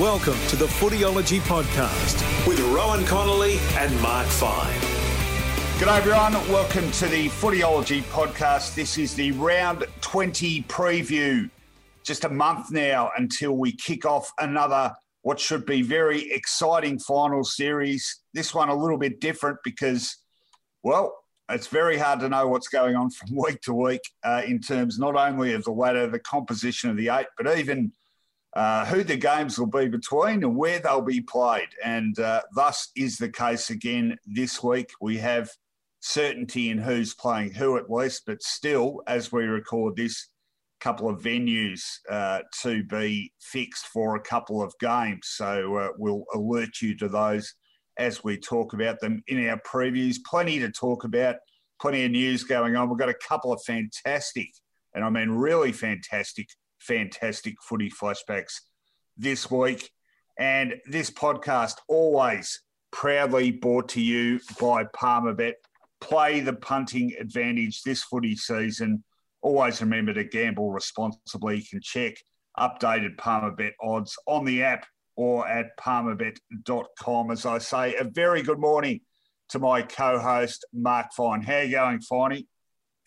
Welcome to the Footyology Podcast with Rowan Connolly and Mark Fine. Good G'day everyone, welcome to the Footyology Podcast. This is the round 20 preview. Just a month now until we kick off another, what should be very exciting final series. This one a little bit different because, well, it's very hard to know what's going on from week to week uh, in terms not only of the ladder, the composition of the eight, but even – uh, who the games will be between and where they'll be played. And uh, thus is the case again this week. We have certainty in who's playing who at least, but still, as we record this, a couple of venues uh, to be fixed for a couple of games. So uh, we'll alert you to those as we talk about them in our previews. Plenty to talk about, plenty of news going on. We've got a couple of fantastic, and I mean really fantastic fantastic footy flashbacks this week. And this podcast always proudly brought to you by Palmerbet. Play the punting advantage this footy season. Always remember to gamble responsibly. You can check updated Palmerbet odds on the app or at palmerbet.com. As I say, a very good morning to my co-host, Mark Fine. How are you going, Finey?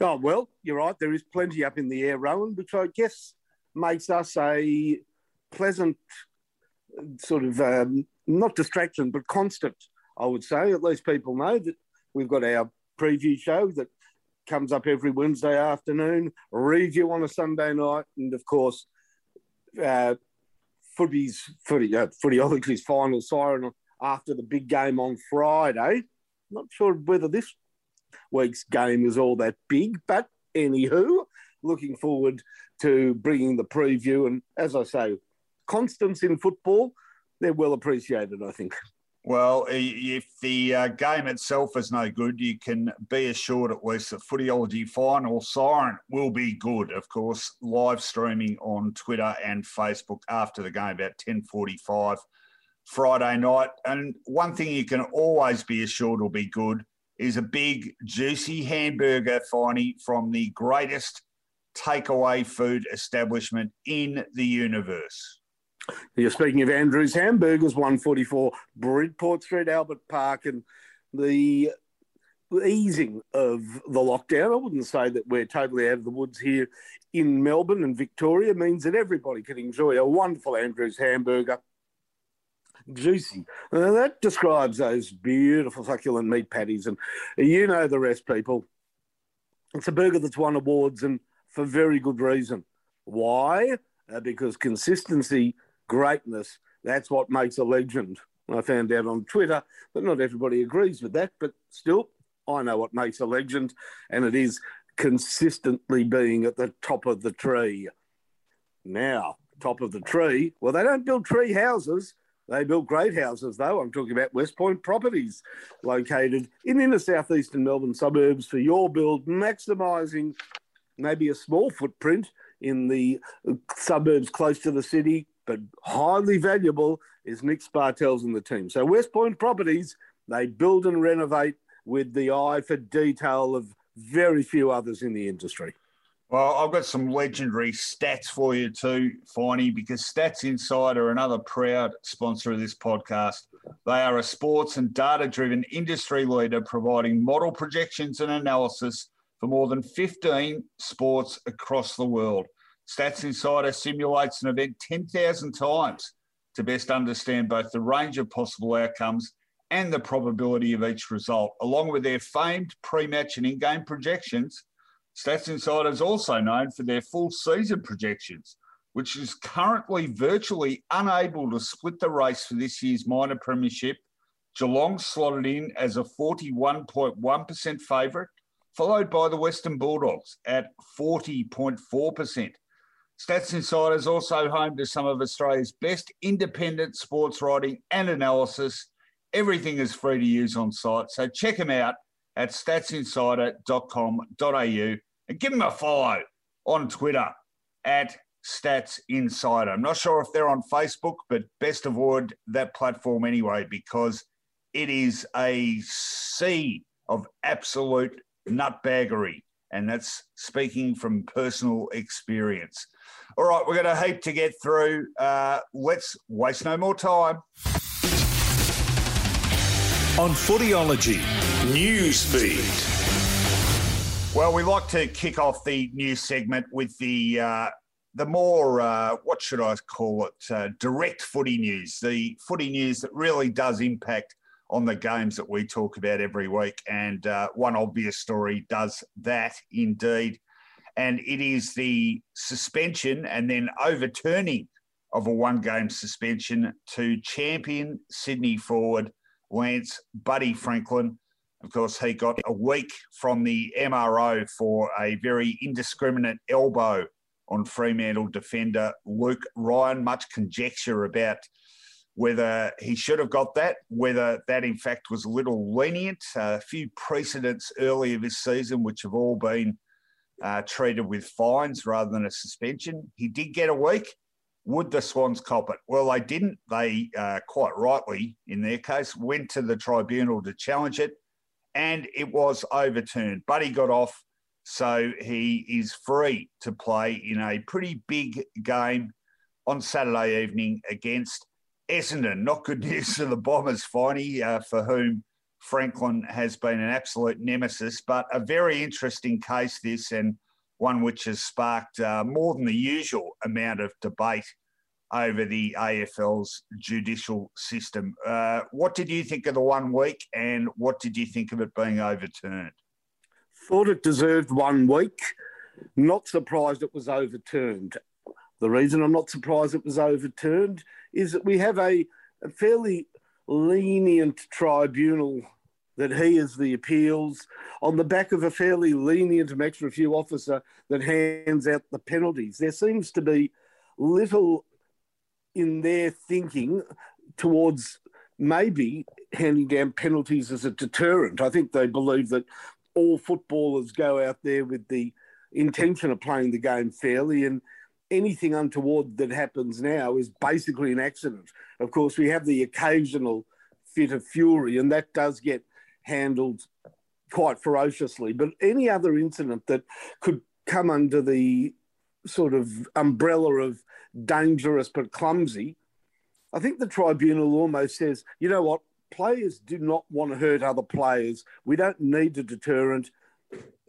Oh, well, you're right. There is plenty up in the air, Rowan, which I guess makes us a pleasant sort of um, not distraction, but constant. I would say at least people know that we've got our preview show that comes up every Wednesday afternoon, review on a Sunday night, and of course, uh, footy's footy uh, footyology's final siren after the big game on Friday. Not sure whether this week's game is all that big, but anywho, looking forward to bringing the preview. And as I say, constants in football, they're well appreciated, I think. Well, if the uh, game itself is no good, you can be assured at least the Footyology Final Siren will be good. Of course, live streaming on Twitter and Facebook after the game about 10.45 Friday night. And one thing you can always be assured will be good is a big, juicy hamburger, Finey, from the greatest takeaway food establishment in the universe. You're speaking of Andrew's Hamburgers, 144 Bridport Street, Albert Park, and the easing of the lockdown. I wouldn't say that we're totally out of the woods here in Melbourne and Victoria means that everybody can enjoy a wonderful Andrew's hamburger. Juicy. Now that describes those beautiful succulent meat patties, and you know the rest, people. It's a burger that's won awards and for very good reason. Why? Uh, because consistency, greatness, that's what makes a legend. I found out on Twitter that not everybody agrees with that, but still, I know what makes a legend, and it is consistently being at the top of the tree. Now, top of the tree, well, they don't build tree houses. They build great houses, though. I'm talking about West Point Properties, located in inner southeastern Melbourne suburbs for your build, maximising maybe a small footprint in the suburbs close to the city, but highly valuable is Nick Spartels and the team. So West Point Properties, they build and renovate with the eye for detail of very few others in the industry. Well, I've got some legendary stats for you too, Finey, because Stats Insider are another proud sponsor of this podcast. They are a sports and data driven industry leader providing model projections and analysis for more than 15 sports across the world. Stats Insider simulates an event 10,000 times to best understand both the range of possible outcomes and the probability of each result. Along with their famed pre match and in game projections, Stats Insider is also known for their full season projections, which is currently virtually unable to split the race for this year's minor premiership. Geelong slotted in as a 41.1% favourite followed by the Western Bulldogs at 40.4%. Stats Insider is also home to some of Australia's best independent sports writing and analysis. Everything is free to use on site, so check them out at statsinsider.com.au and give them a follow on Twitter at Stats Insider. I'm not sure if they're on Facebook, but best avoid that platform anyway because it is a sea of absolute nutbaggery. And that's speaking from personal experience. All right, we've got a heap to get through. Uh, let's waste no more time. On Footyology Newsfeed. Well, we like to kick off the news segment with the uh, the more uh, what should I call it? Uh, direct footy news, the footy news that really does impact on the games that we talk about every week. And uh, one obvious story does that indeed, and it is the suspension and then overturning of a one-game suspension to champion Sydney forward Lance Buddy Franklin of course, he got a week from the MRO for a very indiscriminate elbow on Fremantle defender Luke Ryan. Much conjecture about whether he should have got that, whether that in fact was a little lenient. a few precedents earlier this season, which have all been uh, treated with fines rather than a suspension. He did get a week. Would the Swans cop it? Well, they didn't. They, uh, quite rightly, in their case, went to the tribunal to challenge it and it was overturned. But he got off, so he is free to play in a pretty big game on Saturday evening against Essendon. Not good news for the Bombers, Finey, uh, for whom Franklin has been an absolute nemesis, but a very interesting case, this, and one which has sparked uh, more than the usual amount of debate over the AFL's judicial system. Uh, what did you think of the one week and what did you think of it being overturned? Thought it deserved one week. Not surprised it was overturned. The reason I'm not surprised it was overturned is that we have a, a fairly lenient tribunal that he is the appeals on the back of a fairly lenient maximum review officer that hands out the penalties. There seems to be little in their thinking towards maybe handing down penalties as a deterrent. I think they believe that all footballers go out there with the intention of playing the game fairly and anything untoward that happens now is basically an accident. Of course, we have the occasional fit of fury, and that does get handled quite ferociously. But any other incident that could come under the sort of umbrella of dangerous but clumsy. I think the tribunal almost says, you know what, players do not want to hurt other players. We don't need a deterrent.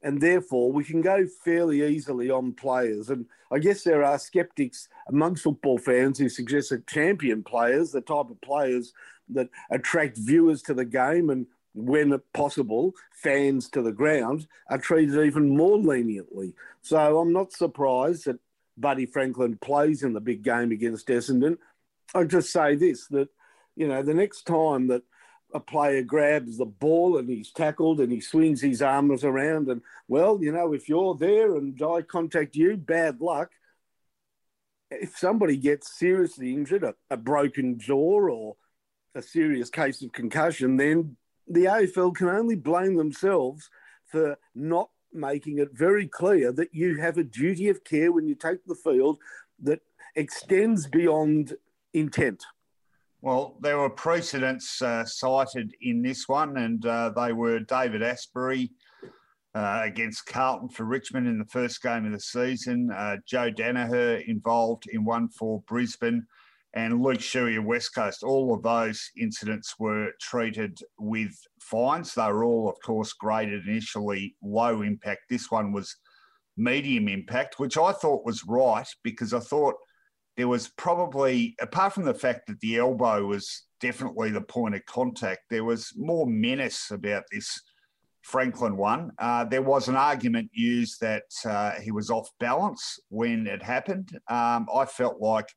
And therefore, we can go fairly easily on players. And I guess there are skeptics amongst football fans who suggest that champion players, the type of players that attract viewers to the game and, when possible, fans to the ground, are treated even more leniently. So I'm not surprised that Buddy Franklin plays in the big game against Essendon. I'll just say this that, you know, the next time that a player grabs the ball and he's tackled and he swings his arms around, and well, you know, if you're there and I contact you, bad luck. If somebody gets seriously injured, a, a broken jaw or a serious case of concussion, then the AFL can only blame themselves for not making it very clear that you have a duty of care when you take the field that extends beyond intent. Well, there were precedents uh, cited in this one, and uh, they were David Astbury uh, against Carlton for Richmond in the first game of the season, uh, Joe Daniher involved in one for Brisbane, and Luke Shuey of West Coast. All of those incidents were treated with fines. They were all, of course, graded initially low impact. This one was medium impact, which I thought was right because I thought there was probably, apart from the fact that the elbow was definitely the point of contact, there was more menace about this Franklin one. Uh, there was an argument used that uh, he was off balance when it happened. Um, I felt like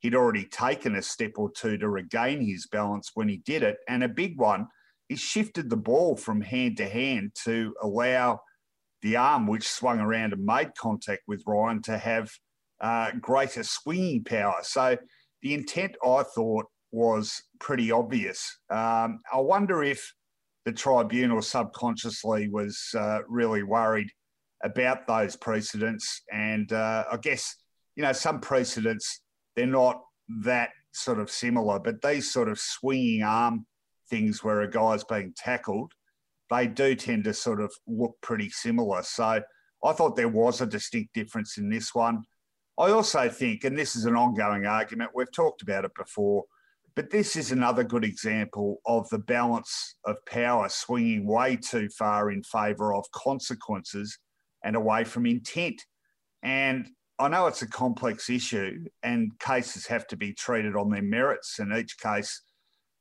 he'd already taken a step or two to regain his balance when he did it. And a big one, he shifted the ball from hand to hand to allow the arm, which swung around and made contact with Ryan, to have uh, greater swinging power. So the intent, I thought, was pretty obvious. Um, I wonder if the tribunal subconsciously was uh, really worried about those precedents. And uh, I guess, you know, some precedents, they're not that sort of similar, but these sort of swinging arm things where a guy's being tackled, they do tend to sort of look pretty similar. So I thought there was a distinct difference in this one. I also think, and this is an ongoing argument, we've talked about it before, but this is another good example of the balance of power swinging way too far in favour of consequences and away from intent. And I know it's a complex issue and cases have to be treated on their merits and each case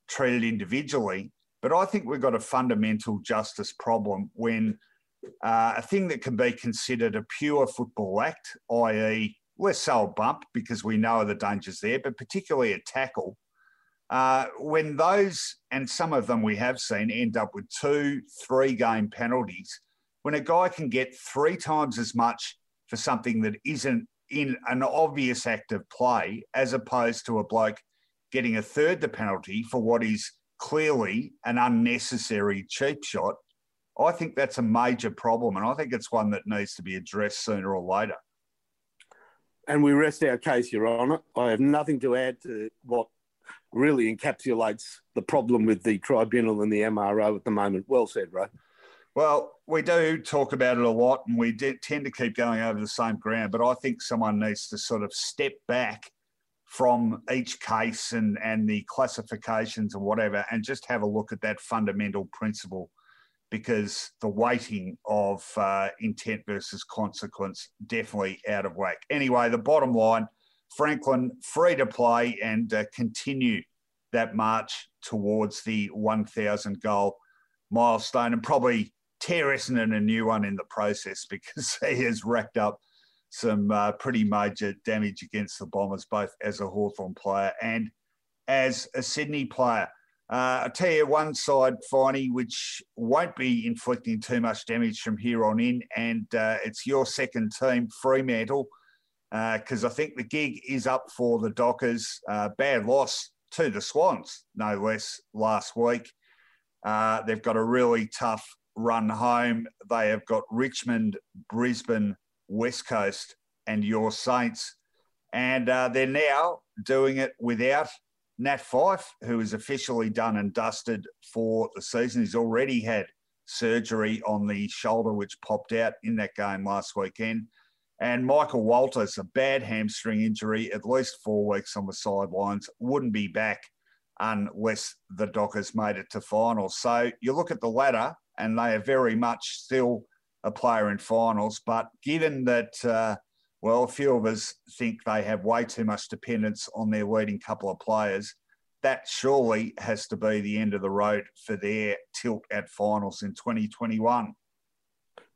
treated individually. But I think we've got a fundamental justice problem when uh, a thing that can be considered a pure football act, i.e., less so bump because we know the dangers there, but particularly a tackle, uh, when those, and some of them we have seen, end up with two, three game penalties, when a guy can get three times as much for something that isn't in an obvious act of play, as opposed to a bloke getting a third the penalty for what is clearly an unnecessary cheap shot, I think that's a major problem. And I think it's one that needs to be addressed sooner or later. And we rest our case, Your Honour. I have nothing to add to what really encapsulates the problem with the tribunal and the MRO at the moment. Well said, Ray. Well, we do talk about it a lot and we tend to keep going over the same ground, but I think someone needs to sort of step back from each case and, and the classifications and whatever and just have a look at that fundamental principle because the weighting of uh, intent versus consequence definitely out of whack. Anyway, the bottom line Franklin free to play and uh, continue that march towards the 1,000 goal milestone and probably tear Essendon a new one in the process because he has racked up some uh, pretty major damage against the Bombers, both as a Hawthorn player and as a Sydney player. Uh, I'll tell you one side, Finey, which won't be inflicting too much damage from here on in, and uh, it's your second team, Fremantle, because uh, I think the gig is up for the Dockers. Uh, bad loss to the Swans, no less, last week. Uh, they've got a really tough run home. They have got Richmond, Brisbane, West Coast, and your Saints. And uh, they're now doing it without Nat Fyfe, who is officially done and dusted for the season. He's already had surgery on the shoulder, which popped out in that game last weekend. And Michael Walters, a bad hamstring injury, at least four weeks on the sidelines, wouldn't be back unless the Dockers made it to finals. So you look at the ladder, and they are very much still a player in finals. But given that, uh, well, a few of us think they have way too much dependence on their leading couple of players, that surely has to be the end of the road for their tilt at finals in 2021.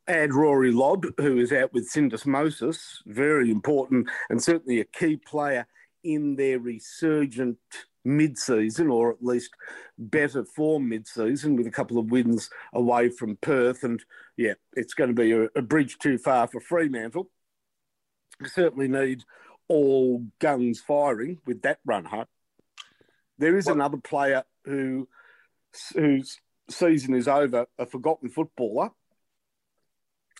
Add Rory Lobb, who is out with syndesmosis, very important and certainly a key player in their resurgent mid-season, or at least better form mid-season, with a couple of wins away from Perth. And yeah, it's going to be a, a bridge too far for Fremantle. We certainly need all guns firing with that run home. There is another player who whose season is over, a forgotten footballer,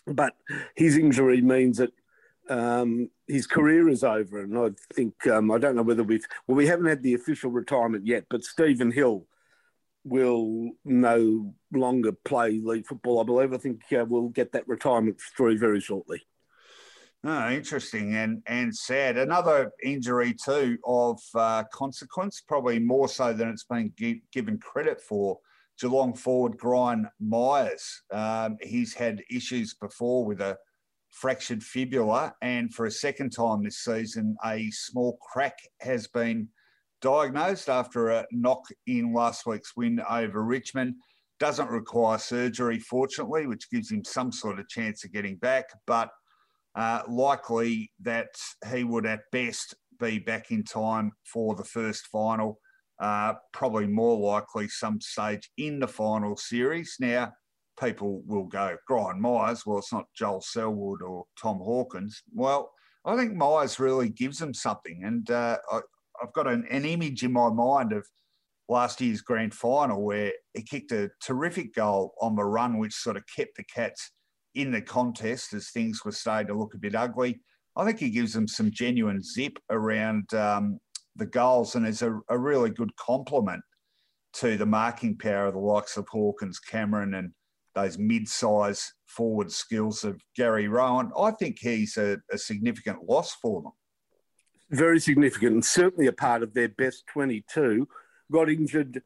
but his injury means that um, his career is over, and I think um, I don't know whether we've well we haven't had the official retirement yet, but Stephen Hill will no longer play league football. I believe. I think uh, we'll get that retirement through very shortly. Oh, interesting and and sad. Another injury too of uh, consequence, probably more so than it's been gi- given credit for. Geelong forward Gryan Miers. Um, he's had issues before with a fractured fibula, and for a second time this season, a small crack has been diagnosed after a knock in last week's win over Richmond. Doesn't require surgery, fortunately, which gives him some sort of chance of getting back, but uh, likely that he would at best be back in time for the first final. Uh, probably more likely some stage in the final series. Now, people will go, Gryan Miers, well, it's not Joel Selwood or Tom Hawkins. Well, I think Miers really gives them something. And uh, I, have got an, an image in my mind of last year's grand final where he kicked a terrific goal on the run, which sort of kept the Cats in the contest as things were starting to look a bit ugly. I think he gives them some genuine zip around um, the goals and is a, a, really good complement to the marking power of the likes of Hawkins, Cameron, and those mid-size forward skills of Gary Rohan. I think he's a, a significant loss for them. Very significant, and certainly a part of their best 22 got injured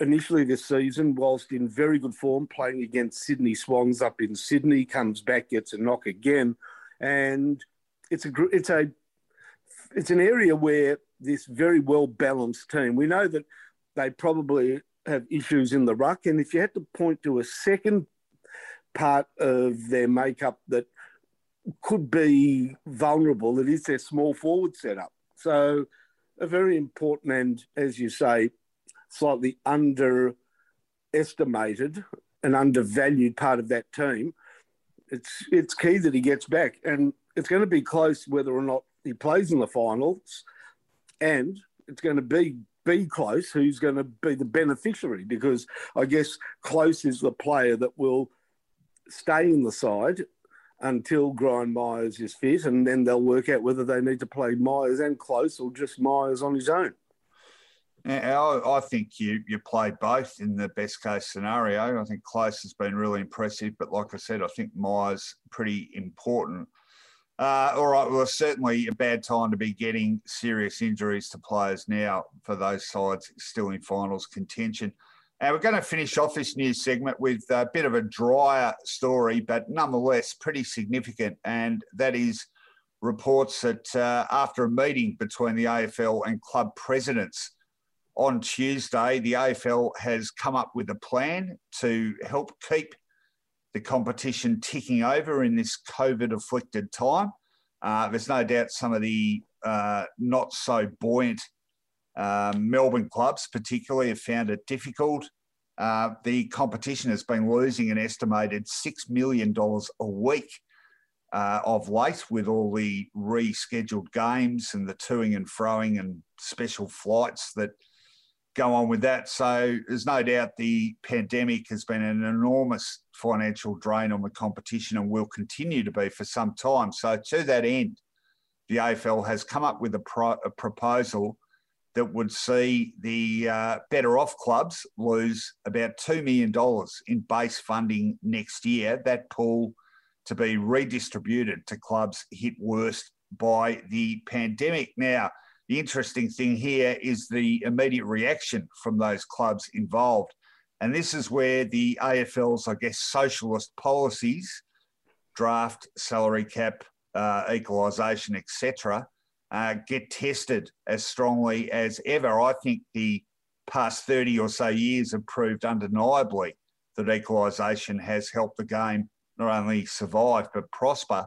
initially this season, whilst in very good form, playing against Sydney Swans up in Sydney, comes back, gets a knock again, and it's a it's a it's an area where this very well balanced team. We know that they probably have issues in the ruck, and if you had to point to a second part of their makeup that could be vulnerable, it is their small forward setup. So a very important and, as you say, slightly underestimated and undervalued part of that team. It's it's key that he gets back, and it's going to be close whether or not he plays in the finals, and it's going to be be close who's going to be the beneficiary because I guess Close is the player that will stay in the side until Gryan Miers is fit, and then they'll work out whether they need to play Miers and Close or just Miers on his own. I, I think you you play both in the best case scenario. I think Close has been really impressive, but like I said, I think Miers pretty important. Uh, all right, well, certainly a bad time to be getting serious injuries to players now for those sides still in finals contention. And we're going to finish off this new segment with a bit of a drier story, but nonetheless pretty significant. And that is reports that uh, after a meeting between the AFL and club presidents on Tuesday, the AFL has come up with a plan to help keep the competition ticking over in this COVID afflicted time. Uh, there's no doubt some of the uh, not so buoyant uh, Melbourne clubs, particularly, have found it difficult. Uh, the competition has been losing an estimated $6 million a week uh, of late with all the rescheduled games and the toing and froing and special flights that go on with that. So there's no doubt the pandemic has been an enormous financial drain on the competition and will continue to be for some time. So to that end, the AFL has come up with a, pro- a proposal that would see the uh, better off clubs lose about $2 million in base funding next year. That pool to be redistributed to clubs hit worst by the pandemic. Now, the interesting thing here is the immediate reaction from those clubs involved. And this is where the AFL's, I guess, socialist policies, draft, salary cap, uh, equalisation, etc., uh, get tested as strongly as ever. I think the past 30 or so years have proved undeniably that equalisation has helped the game not only survive but prosper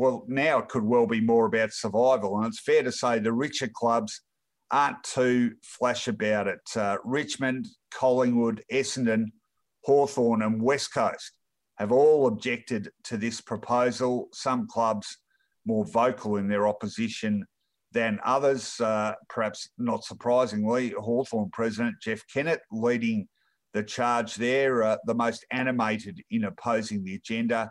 well, now it could well be more about survival. And it's fair to say the richer clubs aren't too flash about it. Uh, Richmond, Collingwood, Essendon, Hawthorn, and West Coast have all objected to this proposal. Some clubs more vocal in their opposition than others. Uh, perhaps not surprisingly, Hawthorn president Jeff Kennett leading the charge there, uh, the most animated in opposing the agenda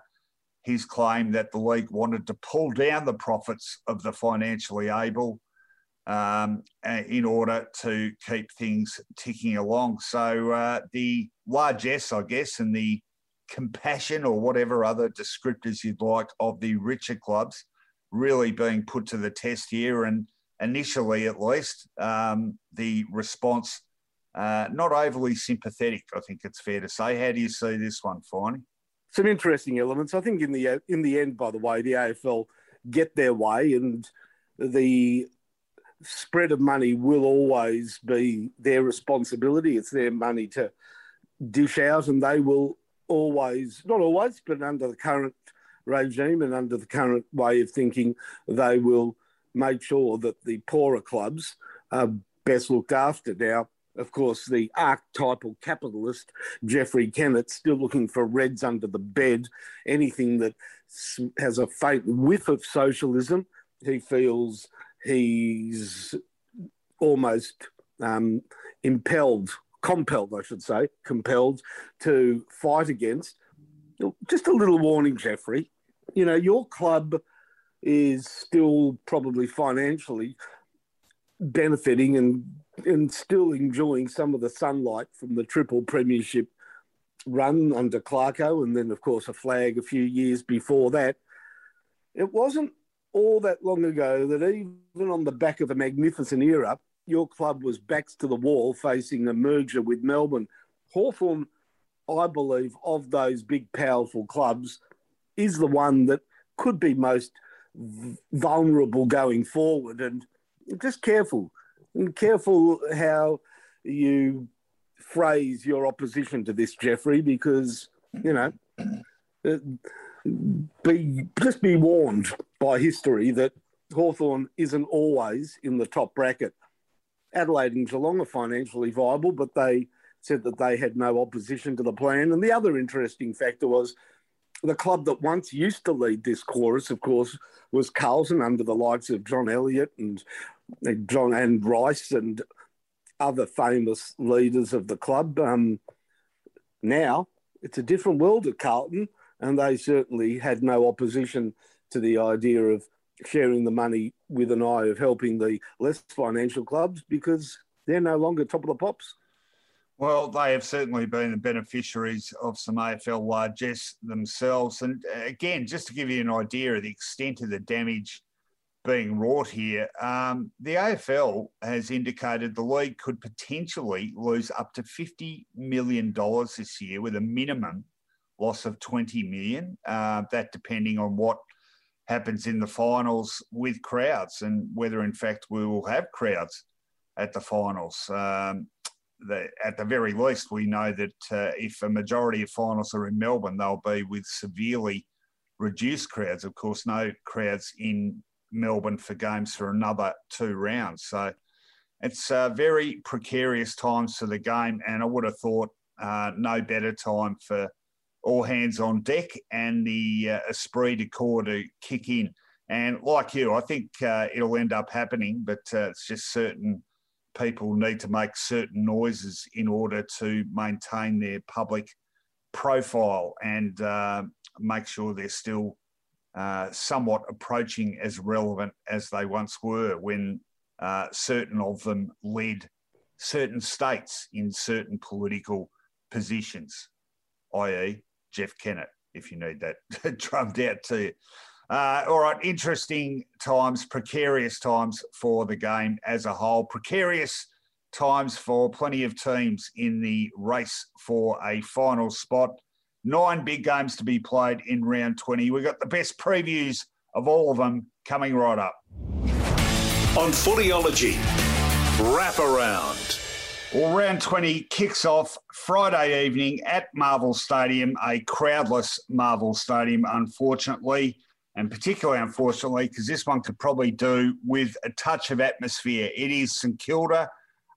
his claim that the league wanted to pull down the profits of the financially able um, in order to keep things ticking along. So uh, the largesse, I guess, and the compassion or whatever other descriptors you'd like of the richer clubs really being put to the test here. And initially, at least, um, the response uh, not overly sympathetic. I think it's fair to say. How do you see this one, Finey? Some interesting elements. I think in the in the end, by the way, the AFL get their way, and the spread of money will always be their responsibility. It's their money to dish out, and they will always, not always, but under the current regime and under the current way of thinking, they will make sure that the poorer clubs are best looked after. Now, of course, the archetypal capitalist, Jeffrey Kennett, still looking for reds under the bed, anything that has a faint whiff of socialism. he feels he's almost um, impelled, compelled, I should say, compelled to fight against. Just a little warning, Jeffrey. You know, your club is still probably financially benefiting and and still enjoying some of the sunlight from the triple premiership run under Clarko, and then of course a flag a few years before that. It wasn't all that long ago that even on the back of a magnificent era, your club was backs to the wall facing a merger with Melbourne. Hawthorn, I believe, of those big, powerful clubs, is the one that could be most vulnerable going forward. And just careful, and careful how you phrase your opposition to this, Jeffrey, because, you know, uh, be just be warned by history that Hawthorn isn't always in the top bracket. Adelaide and Geelong are financially viable, but they said that they had no opposition to the plan. And the other interesting factor was the club that once used to lead this chorus, of course, was Carlton under the likes of John Elliott and John and Rice and other famous leaders of the club. Um, now it's a different world at Carlton, and they certainly had no opposition to the idea of sharing the money with an eye of helping the less financial clubs because they're no longer top of the pops. Well, they have certainly been the beneficiaries of some AFL largesse themselves. And uh, again, just to give you an idea of the extent of the damage being wrought here, um, the AFL has indicated the league could potentially lose up to $50 million this year with a minimum loss of 20 million. Uh, that depending on what happens in the finals with crowds and whether, in fact, we will have crowds at the finals. Um, the, at the very least, we know that uh, if a majority of finals are in Melbourne, they'll be with severely reduced crowds. Of course, no crowds in Melbourne for games for another two rounds. So it's uh, very precarious times for the game, and I would have thought uh, no better time for all hands on deck and the uh, esprit de corps to kick in. And like you, I think uh, it'll end up happening, but uh, it's just certain people need to make certain noises in order to maintain their public profile and uh, make sure they're still uh, somewhat approaching as relevant as they once were when uh, certain of them led certain states in certain political positions, i.e., Jeff Kennett, if you need that drummed out to you. Uh, all right, interesting times, precarious times for the game as a whole, precarious times for plenty of teams in the race for a final spot. Nine big games to be played in round 20. We've got the best previews of all of them coming right up. On Footyology, wrap around. Well, round 20 kicks off Friday evening at Marvel Stadium, a crowdless Marvel Stadium, unfortunately and particularly unfortunately, because this one could probably do with a touch of atmosphere. It is St Kilda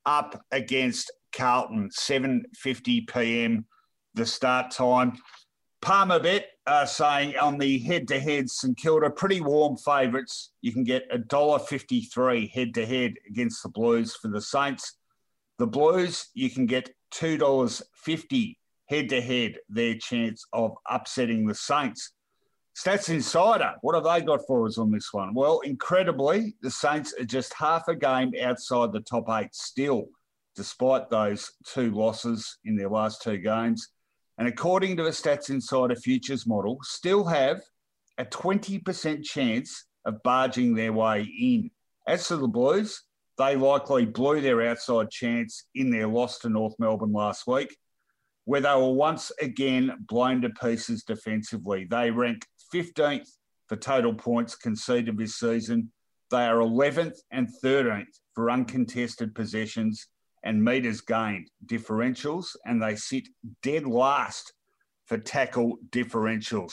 up against Carlton, 7:50 p.m. the start time. Palmerbet uh, saying on the head-to-head St Kilda, pretty warm favourites. You can get a dollar fifty-three head-to-head against the Blues for the Saints. The Blues, you can get two dollars fifty head-to-head. Their chance of upsetting the Saints. Stats Insider, what have they got for us on this one? Well, incredibly, the Saints are just half a game outside the top eight still, despite those two losses in their last two games. And according to the Stats Insider futures model, still have a 20% chance of barging their way in. As for the Blues, they likely blew their outside chance in their loss to North Melbourne last week, where they were once again blown to pieces defensively. They rank 15th for total points conceded this season. They are 11th and 13th for uncontested possessions and metres gained differentials, and they sit dead last for tackle differentials.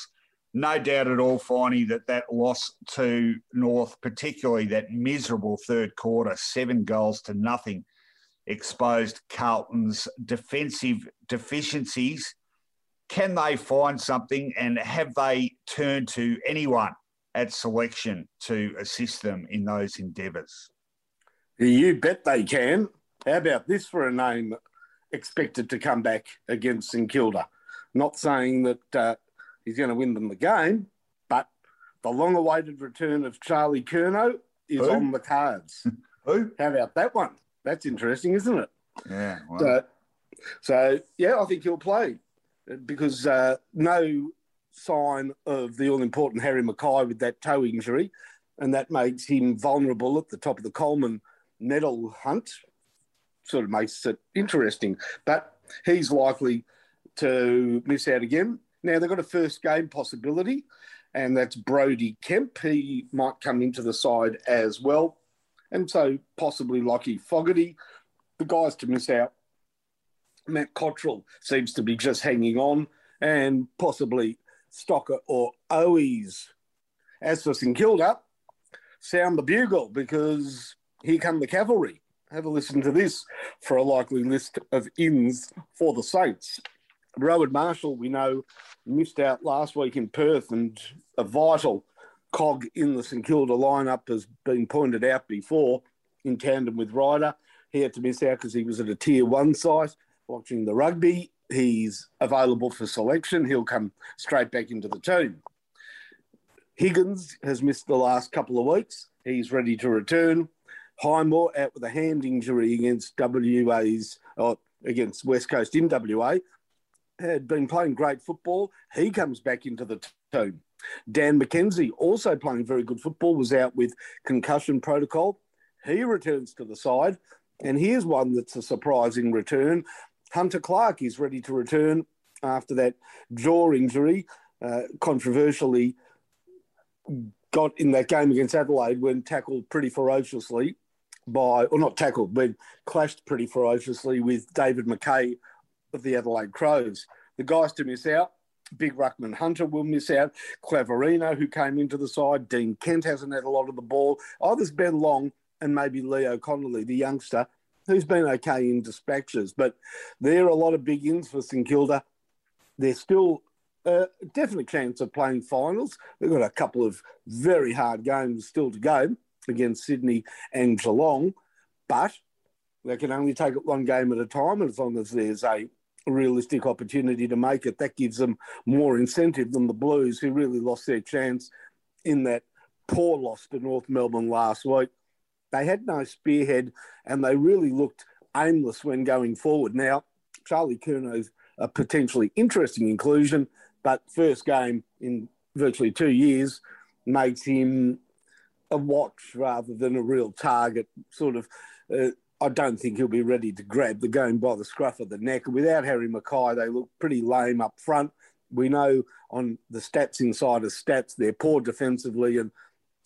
No doubt at all, Finey, that that loss to North, particularly that miserable third quarter, seven goals to nothing, exposed Carlton's defensive deficiencies can they find something and have they turned to anyone at selection to assist them in those endeavours. You bet they can. How about this for a name expected to come back against St Kilda? Not saying that uh, he's going to win them the game, but the long awaited return of Charlie Curnow is Who? on the cards. Who? How about that one? That's interesting, isn't it? Yeah. So, so, yeah, I think he'll play because uh, no sign of the all important Harry McKay with that toe injury, and that makes him vulnerable at the top of the Coleman medal hunt. Sort of makes it interesting, but he's likely to miss out again. Now they've got a first game possibility, and that's Brody Kemp. He might come into the side as well, and so possibly Lockie Fogarty. The guys to miss out. Matt Cottrell seems to be just hanging on, and possibly Stocker or Owies. As for St Kilda, sound the bugle because here come the cavalry. Have a listen to this for a likely list of ins for the Saints. Rowan Marshall, we know, missed out last week in Perth, and a vital cog in the St Kilda lineup has been pointed out before in tandem with Ryder. He had to miss out because he was at a tier one site watching the rugby he's available for selection. He'll come straight back into the team. Higgins has missed the last couple of weeks. He's ready to return. Highmore out with a hand injury against WA's or oh, against West Coast in WA. Had been playing great football. He comes back into the team. Dan McKenzie, also playing very good football, was out with concussion protocol. He returns to the side. And here's one that's a surprising return. Hunter Clark is ready to return after that jaw injury, uh, controversially got in that game against Adelaide when tackled pretty ferociously by, or not tackled, but clashed pretty ferociously with David Mackay of the Adelaide Crows. The guys to miss out, Big Ruckman Hunter will miss out. Clavarino, who came into the side. Dean Kent hasn't had a lot of the ball. Oh, there's Ben Long and maybe Leo Connolly, the youngster, who's been okay in dispatches. But there are a lot of big ins for St Kilda. They're still a definite chance of playing finals. They've got a couple of very hard games still to go against Sydney and Geelong, but they can only take it one game at a time. And as long as there's a realistic opportunity to make it, that gives them more incentive than the Blues, who really lost their chance in that poor loss to North Melbourne last week. They had no spearhead and they really looked aimless when going forward. Now, Charlie Curnow's a potentially interesting inclusion, but first game in virtually two years makes him a watch rather than a real target. Sort of, uh, I don't think he'll be ready to grab the game by the scruff of the neck. Without Harry McKay, they look pretty lame up front. We know on the stats inside of stats, they're poor defensively and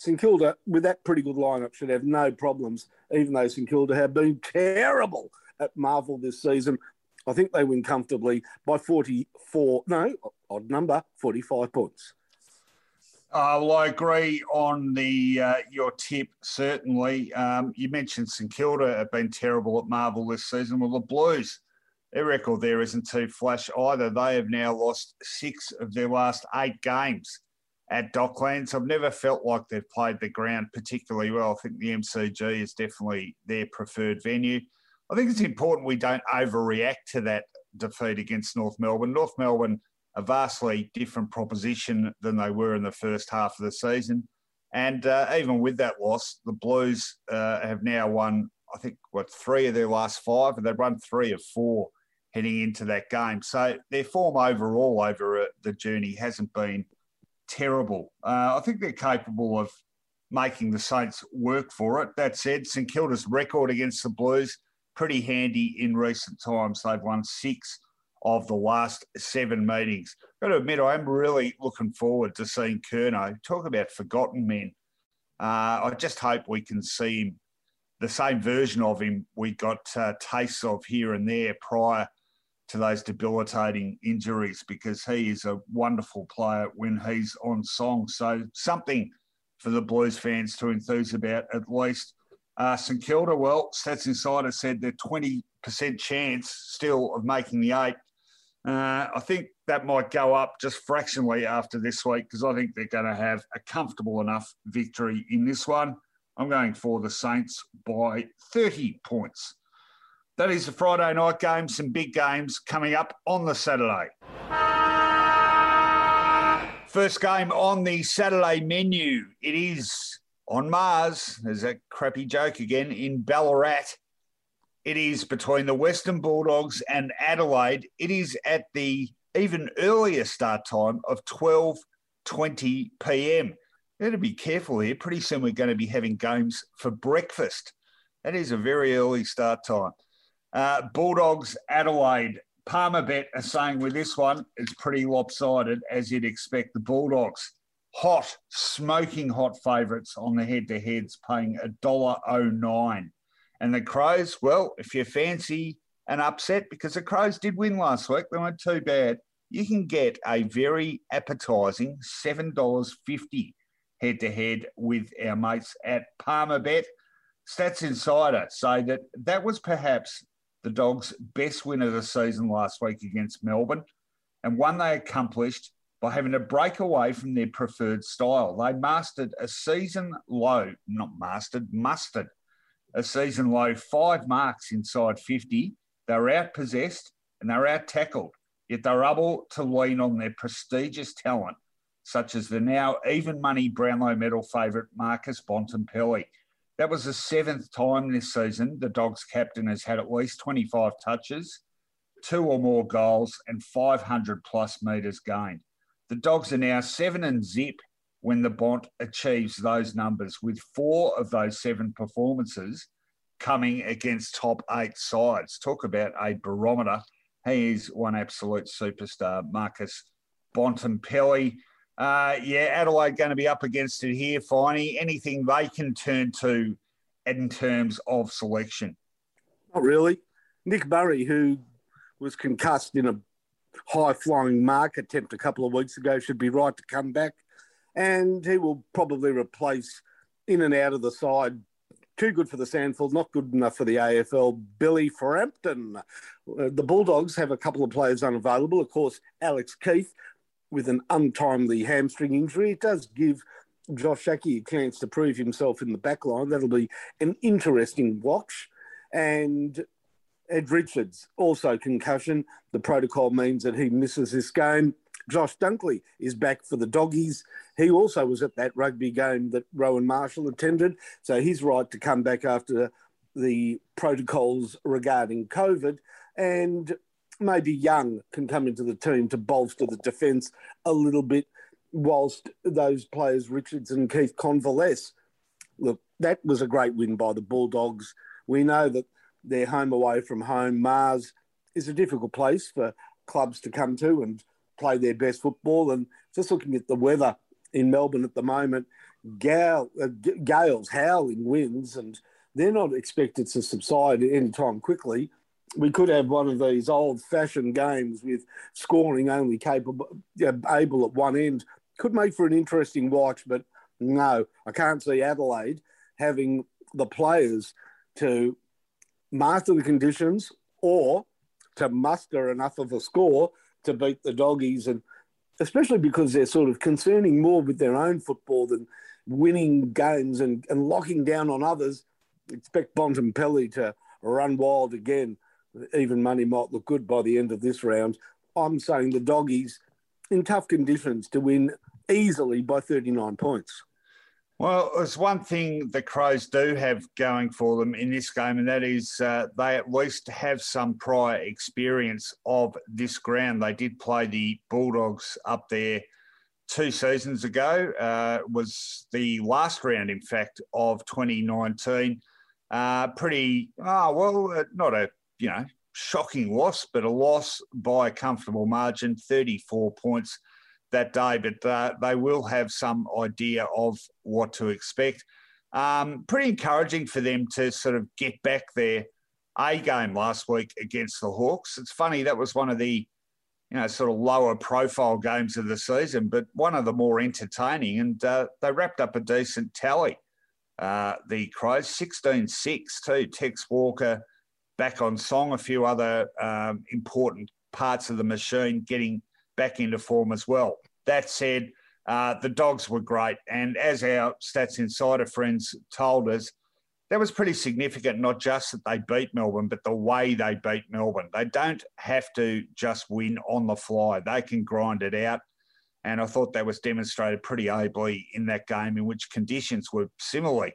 St Kilda, with that pretty good lineup, should have no problems, even though St Kilda have been terrible at Marvel this season. I think they win comfortably by 44, no, odd number, 45 points. Uh, well, I agree on the uh, your tip. Certainly, um, you mentioned St Kilda have been terrible at Marvel this season. Well, the Blues, their record there isn't too flash either. They have now lost six of their last eight games at Docklands. I've never felt like they've played the ground particularly well. I think the MCG is definitely their preferred venue. I think it's important we don't overreact to that defeat against North Melbourne. North Melbourne, a vastly different proposition than they were in the first half of the season. And uh, even with that loss, the Blues uh, have now won, I think, what, three of their last five, and they've won three of four heading into that game. So their form overall over uh, the journey hasn't been terrible. Uh, I think they're capable of making the Saints work for it. That said, St Kilda's record against the Blues pretty handy in recent times. They've won six of the last seven meetings. Got to admit, I am really looking forward to seeing Curnow. Talk about forgotten men. Uh, I just hope we can see him, the same version of him we got uh, tastes of here and there prior to those debilitating injuries because he is a wonderful player when he's on song. So something for the Blues fans to enthuse about at least. Uh, St Kilda, well, Stats Insider said they're 20% chance still of making the eight. Uh, I think that might go up just fractionally after this week because I think they're going to have a comfortable enough victory in this one. I'm going for the Saints by 30 points. That is the Friday night game, some big games coming up on the Saturday. First game on the Saturday menu. It is on Mars. There's a crappy joke again in Ballarat. It is between the Western Bulldogs and Adelaide. It is at the even earlier start time of 12:20 p.m. To be careful here. Pretty soon we're going to be having games for breakfast. That is a very early start time. Uh, Bulldogs Adelaide. Palmerbet are saying with this one, it's pretty lopsided, as you'd expect. The Bulldogs, hot, smoking hot favourites on the head to heads, paying $1.09. And the Crows, well, if you fancy an upset, because the Crows did win last week, they weren't too bad, you can get a very appetising $7.50 head to head with our mates at Palmerbet. Stats Insider say that that was perhaps the Dogs' best win of the season last week against Melbourne, and one they accomplished by having to break away from their preferred style. They mastered a season low, not mastered, mustered a season low five marks inside 50. They were outpossessed and they were out tackled, yet they were able to lean on their prestigious talent, such as the now even money Brownlow medal favourite Marcus Bontempelli. That was the seventh time this season the Dogs captain has had at least 25 touches, two or more goals, and 500 plus metres gained. The Dogs are now seven and zip when the Bont achieves those numbers, with four of those seven performances coming against top eight sides. Talk about a barometer. He is one absolute superstar, Marcus Bontempelli. Uh, yeah, Adelaide going to be up against it here, Finey. Anything they can turn to in terms of selection? Not really. Nick Murray, who was concussed in a high flying mark attempt a couple of weeks ago, should be right to come back. And he will probably replace in and out of the side. Too good for the SANFL, not good enough for the AFL. Billy Frampton. Uh, the Bulldogs have a couple of players unavailable. Of course, Alex Keith with an untimely hamstring injury. It does give Josh Schache a chance to prove himself in the back line. That'll be an interesting watch. And Ed Richards, also concussion. The protocol means that he misses this game. Josh Dunkley is back for the doggies. He also was at that rugby game that Rowan Marshall attended. So he's right to come back after the protocols regarding COVID. And maybe Young can come into the team to bolster the defence a little bit, whilst those players, Richards and Keath, convalesce. Look, that was a great win by the Bulldogs. We know that they're home away from home. Mars is a difficult place for clubs to come to and play their best football. And just looking at the weather in Melbourne at the moment, gale, uh, gales, howling winds, and they're not expected to subside anytime quickly we could have one of these old-fashioned games with scoring only capable, able at one end. Could make for an interesting watch, but no, I can't see Adelaide having the players to master the conditions or to muster enough of a score to beat the doggies, and especially because they're sort of concerning more with their own football than winning games and, and locking down on others. Expect Bontempelli to run wild again even money might look good by the end of this round. I'm saying the doggies in tough conditions to win easily by 39 points. Well, there's one thing the Crows do have going for them in this game, and that is uh, they at least have some prior experience of this ground. They did play the Bulldogs up there two seasons ago. Uh, was the last round, in fact, of 2019. Uh, pretty, oh, well, uh, not a you know, shocking loss, but a loss by a comfortable margin, 34 points that day. But uh, they will have some idea of what to expect. Um, pretty encouraging for them to sort of get back their A game last week against the Hawks. It's funny, that was one of the you know, sort of lower profile games of the season, but one of the more entertaining. And uh, they wrapped up a decent tally. Uh, the Crows 16 6 too. Tex Walker back on song, a few other um, important parts of the machine getting back into form as well. That said, uh, the dogs were great. And as our Stats Insider friends told us, that was pretty significant, not just that they beat Melbourne, but the way they beat Melbourne. They don't have to just win on the fly, they can grind it out. And I thought that was demonstrated pretty ably in that game, in which conditions were similarly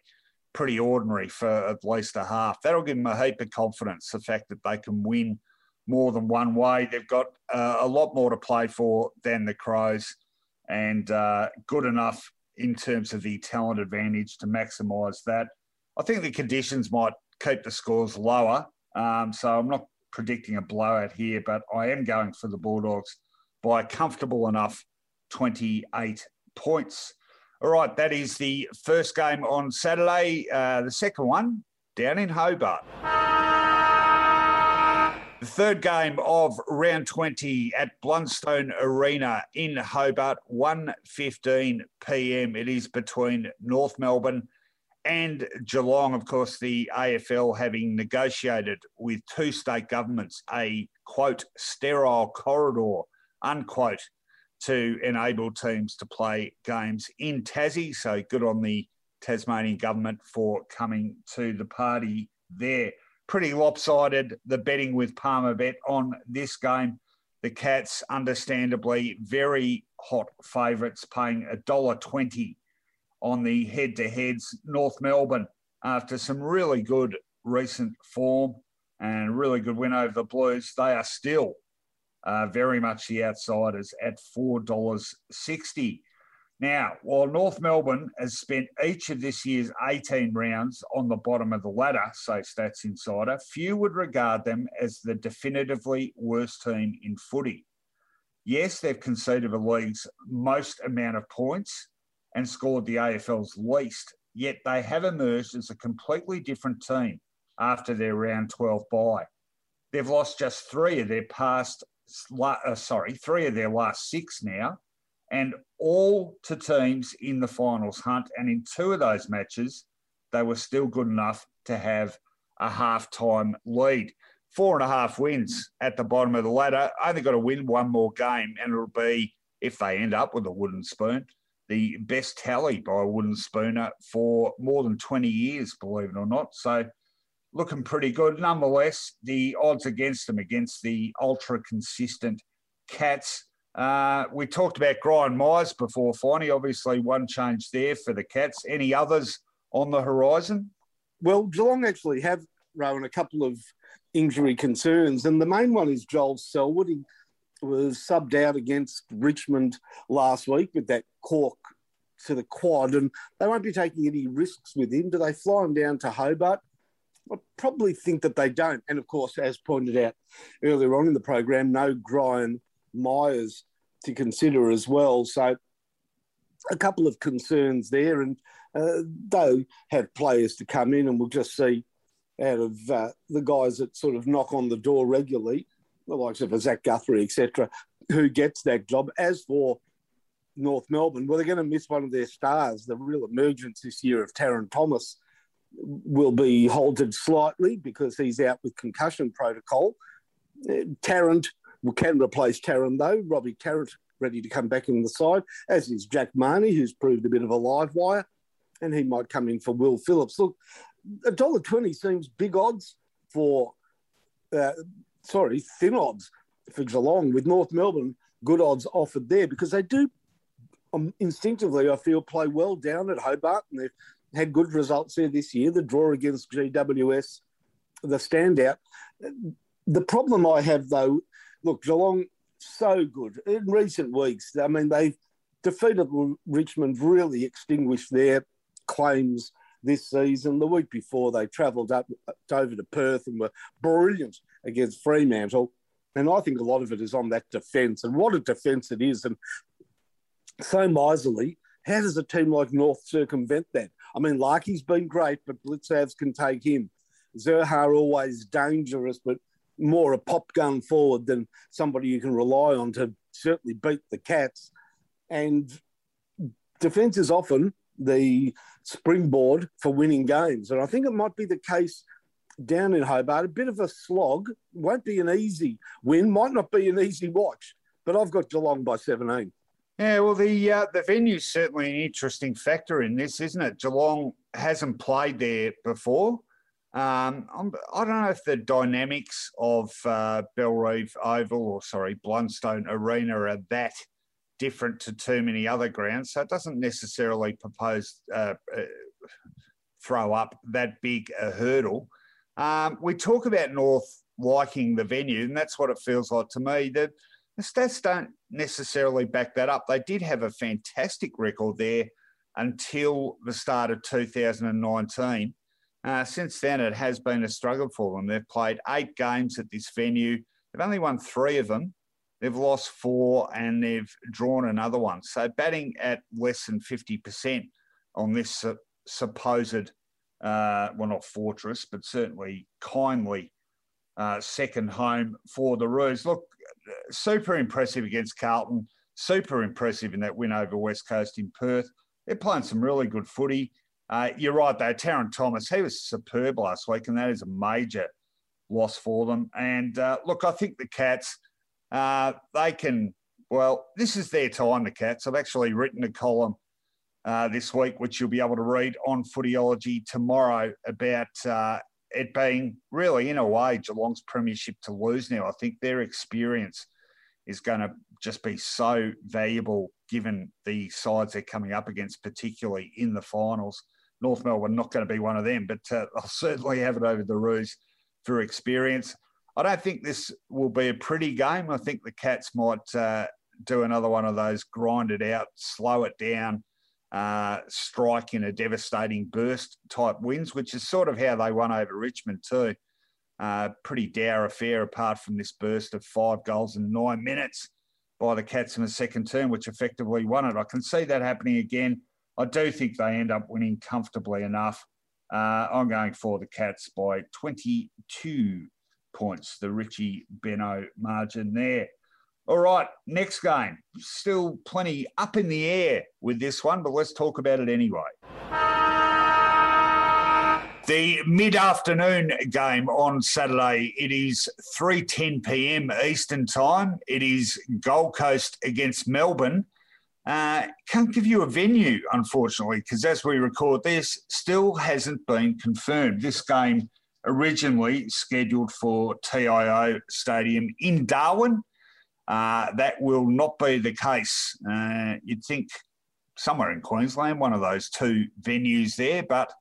pretty ordinary for at least a half. That'll give them a heap of confidence, the fact that they can win more than one way. They've got uh, a lot more to play for than the Crows and uh, good enough in terms of the talent advantage to maximise that. I think the conditions might keep the scores lower. Um, so I'm not predicting a blowout here, but I am going for the Bulldogs by comfortable enough 28 points. All right, that is the first game on Saturday. Uh, the second one down in Hobart. The third game of round 20 at Blundstone Arena in Hobart, 1.15 p.m. It is between North Melbourne and Geelong. Of course, the AFL having negotiated with two state governments a, quote, sterile corridor, unquote, to enable teams to play games in Tassie. So good on the Tasmanian government for coming to the party there pretty lopsided, the betting with Palmer Bet on this game. The Cats, understandably, very hot favourites, paying $1.20 on the head to heads. North Melbourne, after some really good recent form and really good win over the Blues, they are still uh, very much the outsiders at $4.60. Now, while North Melbourne has spent each of this year's 18 rounds on the bottom of the ladder, say Stats Insider, few would regard them as the definitively worst team in footy. Yes, they've conceded the league's most amount of points and scored the AFL's least, yet they have emerged as a completely different team after their round 12 bye. They've lost just three of their past, uh, sorry, three of their last six now and all to teams in the finals hunt. And in two of those matches, they were still good enough to have a half-time lead. Four and a half wins at the bottom of the ladder. Only got to win one more game, and it'll be, if they end up with a wooden spoon, the best tally by a wooden spooner for more than 20 years, believe it or not. So looking pretty good. Nonetheless, the odds against them, against the ultra consistent Cats, uh, we talked about Gryan Miers before, Finey. Obviously, one change there for the Cats. Any others on the horizon? Well, Geelong actually have, Rowan, a couple of injury concerns. And the main one is Joel Selwood. He was subbed out against Richmond last week with that cork to the quad, and they won't be taking any risks with him. Do they fly him down to Hobart? I probably think that they don't. And of course, as pointed out earlier on in the program, no Gryan Miers to consider as well. So a couple of concerns there, and uh, they'll have players to come in, and we'll just see out of uh, the guys that sort of knock on the door regularly, the likes of Zach Guthrie, etc., who gets that job. As for North Melbourne, well, they're going to miss one of their stars. The real emergence this year of Tarryn Thomas will be halted slightly because he's out with concussion protocol. Uh, Tarrant can replace Tarrant, though. Robbie Tarrant ready to come back in the side, as is Jack Mahony, who's proved a bit of a live wire, and he might come in for Will Phillips. Look, a dollar twenty seems big odds for, uh, sorry, thin odds for Geelong with North Melbourne. Good odds offered there because they do um, instinctively, I feel, play well down at Hobart, and they've had good results there this year. The draw against GWS, the standout. The problem I have though look, Geelong, so good in recent weeks. I mean, they've defeated Richmond, really extinguished their claims this season. The week before, they travelled up over to Perth and were brilliant against Fremantle. And I think a lot of it is on that defence and what a defence it is. And so miserly, how does a team like North circumvent that? I mean, Larkey's been great, but Blicavs can take him. Zurhaar always dangerous, but more a pop gun forward than somebody you can rely on to certainly beat the Cats. And defence is often the springboard for winning games. And I think it might be the case down in Hobart. A bit of a slog. Won't be an easy win. Might not be an easy watch, but I've got Geelong by 17. Yeah, well, the uh, the venue's certainly an interesting factor in this, isn't it? Geelong hasn't played there before. Um, I'm, I do not know if the dynamics of uh, Bellerive Oval or sorry Blundstone Arena are that different to too many other grounds, so it doesn't necessarily propose uh, uh, throw up that big a hurdle. Um, we talk about North liking the venue, and that's what it feels like to me. The, the stats don't necessarily back that up. They did have a fantastic record there until the start of 2019. Uh, since then, it has been a struggle for them. They've played eight games at this venue. They've only won three of them. They've lost four and they've drawn another one. So batting at less than 50% on this uh, supposed, uh, well, not fortress, but certainly kindly uh, second home for the Roos. Look, super impressive against Carlton. Super impressive in that win over West Coast in Perth. They're playing some really good footy. Uh, you're right, though. Tarryn Thomas, he was superb last week, and that is a major loss for them. And uh, look, I think the Cats, uh, they can, well, this is their time, the Cats. I've actually written a column uh, this week, which you'll be able to read on Footyology tomorrow about uh, it being really, in a way, Geelong's premiership to lose now. I think their experience is going to just be so valuable given the sides they're coming up against, particularly in the finals. North Melbourne not going to be one of them, but uh, I'll certainly have it over the Roos for experience. I don't think this will be a pretty game. I think the Cats might uh, do another one of those grind it out, slow it down, uh, strike in a devastating burst type wins, which is sort of how they won over Richmond too. Uh, pretty dour affair apart from this burst of five goals in nine minutes by the Cats in the second term, which effectively won it. I can see that happening again. I do think they end up winning comfortably enough. Uh, I'm going for the Cats by 22 points, the Richie Benaud margin there. All right, next game. Still plenty up in the air with this one, but let's talk about it anyway. The mid-afternoon game on Saturday. It is 3:10 p.m. Eastern Time. It is Gold Coast against Melbourne. Uh, can't give you a venue, unfortunately, because as we record this, still hasn't been confirmed. This game originally scheduled for TIO Stadium in Darwin. Uh, that will not be the case. Uh, you'd think somewhere in Queensland, one of those two venues there, but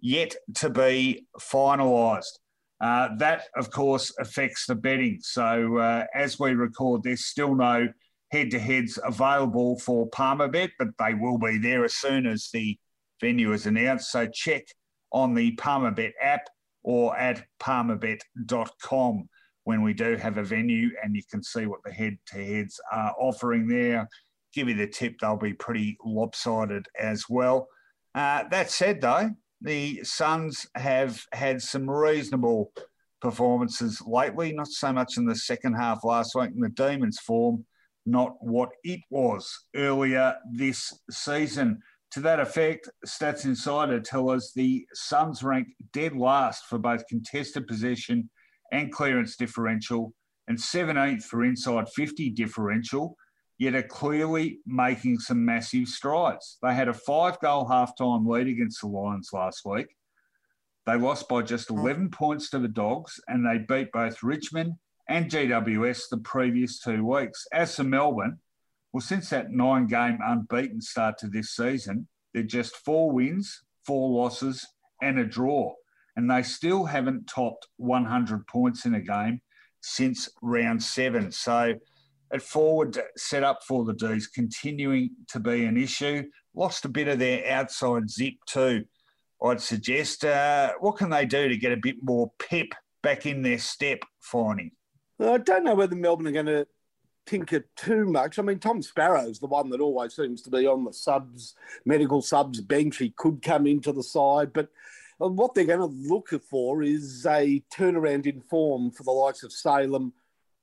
yet to be finalised. Uh, that, of course, affects the betting. So, uh, as we record this, still no head to heads available for Palmerbet, but they will be there as soon as the venue is announced. So check on the Palmerbet app or at palmerbet.com when we do have a venue and you can see what the head to heads are offering there. Give you the tip, they'll be pretty lopsided as well. Uh, that said, though, the Suns have had some reasonable performances lately, not so much in the second half last week in the Demons' form not what it was earlier this season. To that effect, Stats Insider tell us the Suns rank dead last for both contested possession and clearance differential, and 17th for inside 50 differential, yet are clearly making some massive strides. They had a five goal halftime lead against the Lions last week. They lost by just hmm. 11 points to the Dogs, and they beat both Richmond and GWS the previous two weeks. As for Melbourne, well, since that nine game unbeaten start to this season, they're just four wins, four losses, and a draw. And they still haven't topped 100 points in a game since round seven. So, at forward set up for the D's continuing to be an issue. Lost a bit of their outside zip too. I'd suggest uh, what can they do to get a bit more pep back in their step, Finey? I don't know whether Melbourne are going to tinker too much. I mean, Tom Sparrow's the one that always seems to be on the subs, medical subs bench. He could come into the side, but what they're going to look for is a turnaround in form for the likes of Salem,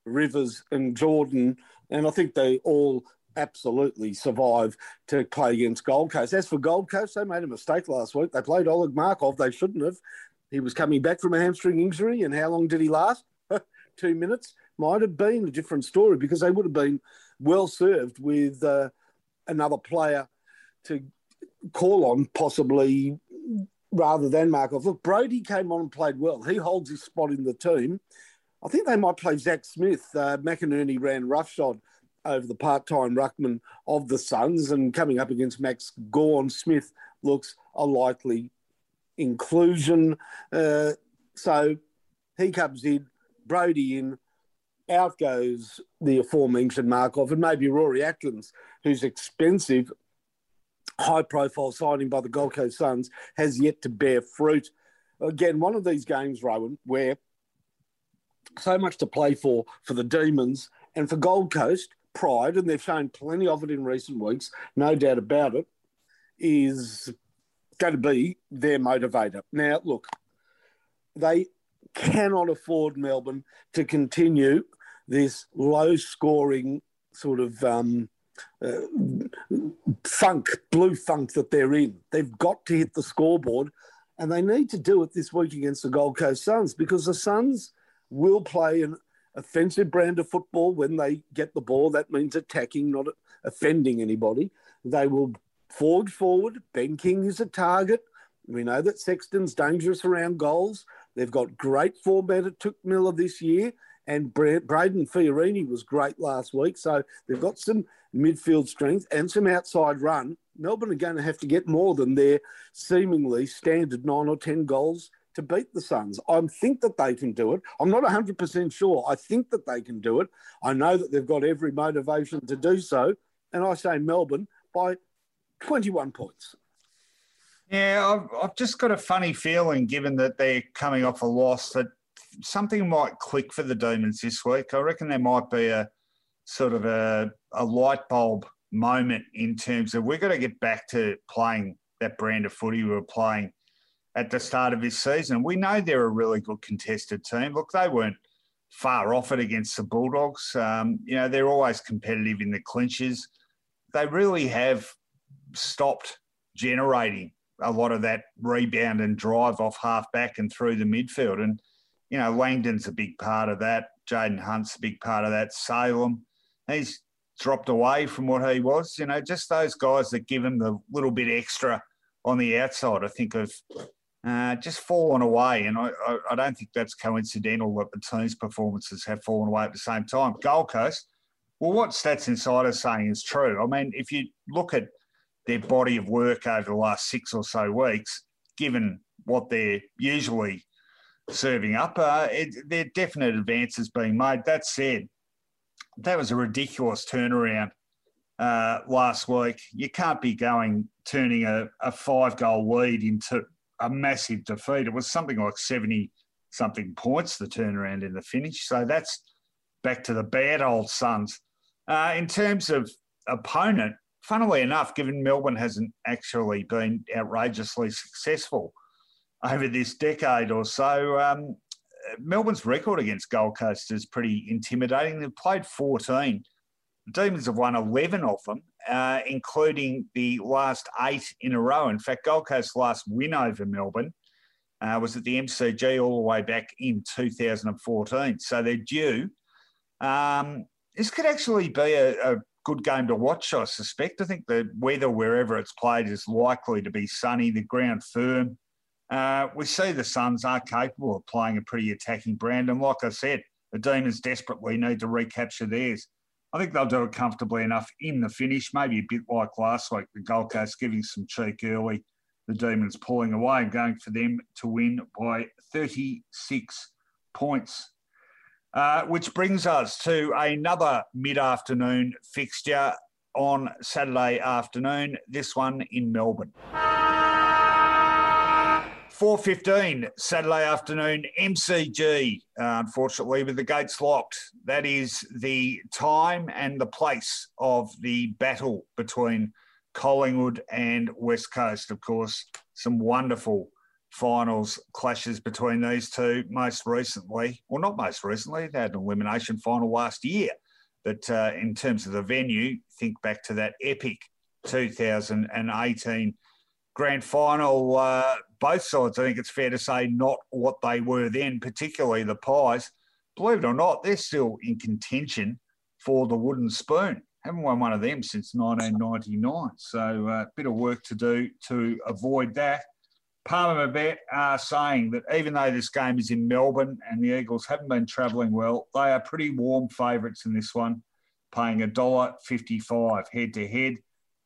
Rivers, and Jordon. And I think they all absolutely survive to play against Gold Coast. As for Gold Coast, they made a mistake last week. They played Oleg Markov. They shouldn't have. he was coming back from a hamstring injury, and how long did he last? Two minutes might have been a different story because they would have been well served with uh, another player to call on, possibly rather than Markov. Look, Brodie came on and played well. He holds his spot in the team. I think they might play Zach Smith. Uh, McInerney ran roughshod over the part-time ruckman of the Suns, and coming up against Max Gawn, Smith looks a likely inclusion. Uh, so he comes in, Brodie in, out goes the aforementioned Markov and maybe Rory Atkins, who's expensive, high profile signing by the Gold Coast Suns, has yet to bear fruit. Again, one of these games, Rowan, where so much to play for for the Demons and for Gold Coast, pride, and they've shown plenty of it in recent weeks, no doubt about it, is going to be their motivator. Now, look, they cannot afford Melbourne to continue this low scoring sort of um, uh, funk, blue funk that they're in. They've got to hit the scoreboard and they need to do it this week against the Gold Coast Suns because the Suns will play an offensive brand of football when they get the ball. That means attacking, not offending anybody. They will forward forward. Ben King is a target. We know that Sexton's dangerous around goals. They've got great format at Touk Miller this year, and Brayden Fiorini was great last week. So they've got some midfield strength and some outside run. Melbourne are going to have to get more than their seemingly standard nine or 10 goals to beat the Suns. I think that they can do it. I'm not 100% sure. I think that they can do it. I know that they've got every motivation to do so. And I say Melbourne by 21 points. Yeah, I've, I've just got a funny feeling, given that they're coming off a loss, that something might click for the Demons this week. I reckon there might be a sort of a, a light bulb moment in terms of we've got to get back to playing that brand of footy we were playing at the start of this season. We know they're a really good contested team. Look, they weren't far off it against the Bulldogs. Um, you know, they're always competitive in the clinches. They really have stopped generating a lot of that rebound and drive off half back and through the midfield. And, you know, Langdon's a big part of that. Jayden Hunt's a big part of that. Salem, he's dropped away from what he was. You know, just those guys that give him the little bit extra on the outside, I think, have uh, just fallen away. And I, I, I, don't think that's coincidental that the team's performances have fallen away at the same time. Gold Coast, well, what Stats Insider is saying is true. I mean, if you look at their body of work over the last six or so weeks, given what they're usually serving up, uh, it, there are definite advances being made. That said, that was a ridiculous turnaround uh, last week. You can't be going turning a, a five goal lead into a massive defeat. It was something like 70 something points, the turnaround in the finish. So that's back to the bad old Suns. Uh, in terms of opponent, funnily enough, given Melbourne hasn't actually been outrageously successful over this decade or so, um, Melbourne's record against Gold Coast is pretty intimidating. They've played 14. The Demons have won 11 of them, uh, including the last eight in a row. In fact, Gold Coast's last win over Melbourne uh, was at the MCG all the way back in 2014. So they're due. Um, this could actually be a, a, good game to watch, I suspect. I think the weather wherever it's played is likely to be sunny, the ground firm. Uh, we see the Suns are capable of playing a pretty attacking brand. And like I said, the Demons desperately need to recapture theirs. I think they'll do it comfortably enough in the finish, maybe a bit like last week, the Gold Coast giving some cheek early, the Demons pulling away and going for them to win by 36 points. Uh, which brings us to another mid afternoon fixture on Saturday afternoon, this one in Melbourne. 4.15 Saturday afternoon, MCG, uh, unfortunately, with the gates locked. That is the time and the place of the battle between Collingwood and West Coast. Of course, some wonderful finals clashes between these two most recently. Well, not most recently, they had an elimination final last year. But uh, in terms of the venue, think back to that epic 2018 grand final. Uh, both sides, I think it's fair to say, not what they were then, particularly the Pies. Believe it or not, they're still in contention for the wooden spoon. Haven't won one of them since 1999. So a uh, bit of work to do to avoid that. Palmerbet are saying that even though this game is in Melbourne and the Eagles haven't been travelling well, they are pretty warm favourites in this one, paying $1.55 head to head.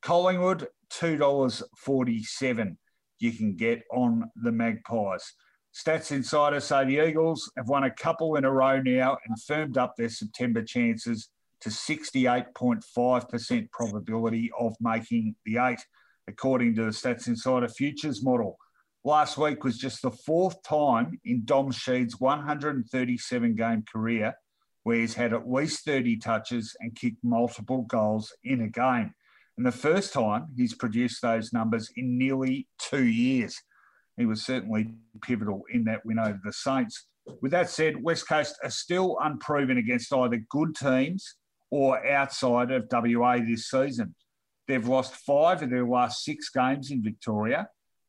Collingwood, $2.47 you can get on the Magpies. Stats Insider say the Eagles have won a couple in a row now and firmed up their September chances to 68.5% probability of making the eight, according to the Stats Insider futures model. Last week was just the fourth time in Dom Sheed's 137 game career where he's had at least 30 touches and kicked multiple goals in a game. And the first time he's produced those numbers in nearly two years. He was certainly pivotal in that win over the Saints. With that said, West Coast are still unproven against either good teams or outside of WA this season. They've lost five of their last six games in Victoria,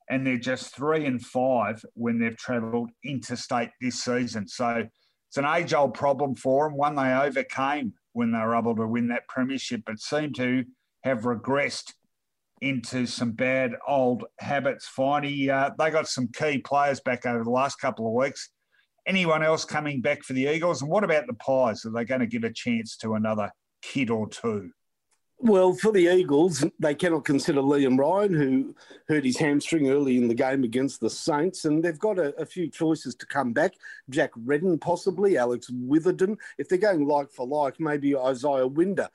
and they're just three and five when they've travelled interstate this season. So it's an age old problem for them, one they overcame when they were able to win that premiership, but seem to have regressed into some bad old habits. Finally, uh, they got some key players back over the last couple of weeks anyone else coming back for the Eagles? And what about the Pies? Are they going to give a chance to another kid or two? Well, for the Eagles, they cannot consider Liam Ryan, who hurt his hamstring early in the game against the Saints, and they've got a, a few choices to come back. Jack Redden, possibly, Alex Witherden. If they're going like for like, maybe Isaiah Winder,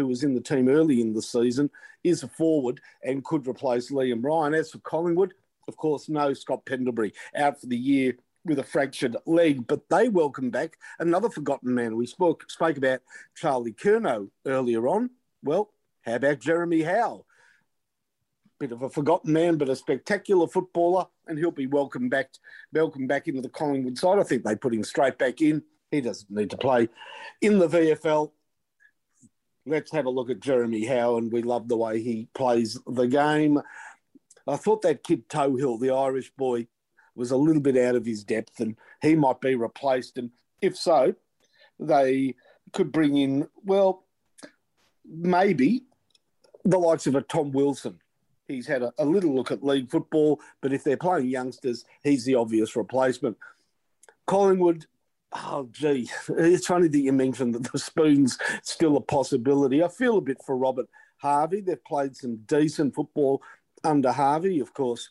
who was in the team early in the season, is a forward and could replace Liam Ryan. As for Collingwood, of course, no Scott Pendlebury out for the year with a fractured leg, but they welcome back another forgotten man. We spoke spoke about Charlie Curnow earlier on. Well, how about Jeremy Howe? Bit of a forgotten man, but a spectacular footballer, and he'll be welcome back, welcome back into the Collingwood side. I think they put him straight back in. He doesn't need to play in the VFL. Let's have a look at Jeremy Howe, and we love the way he plays the game. I thought that kid Tohill, the Irish boy, was a little bit out of his depth and he might be replaced. And if so, they could bring in, well, maybe the likes of a Tom Wilson. He's had a, a little look at league football, but if they're playing youngsters, he's the obvious replacement. Collingwood, oh, gee, it's funny that you mentioned that the spoon's still a possibility. I feel a bit for Robert Harvey. They've played some decent football under Harvey, of course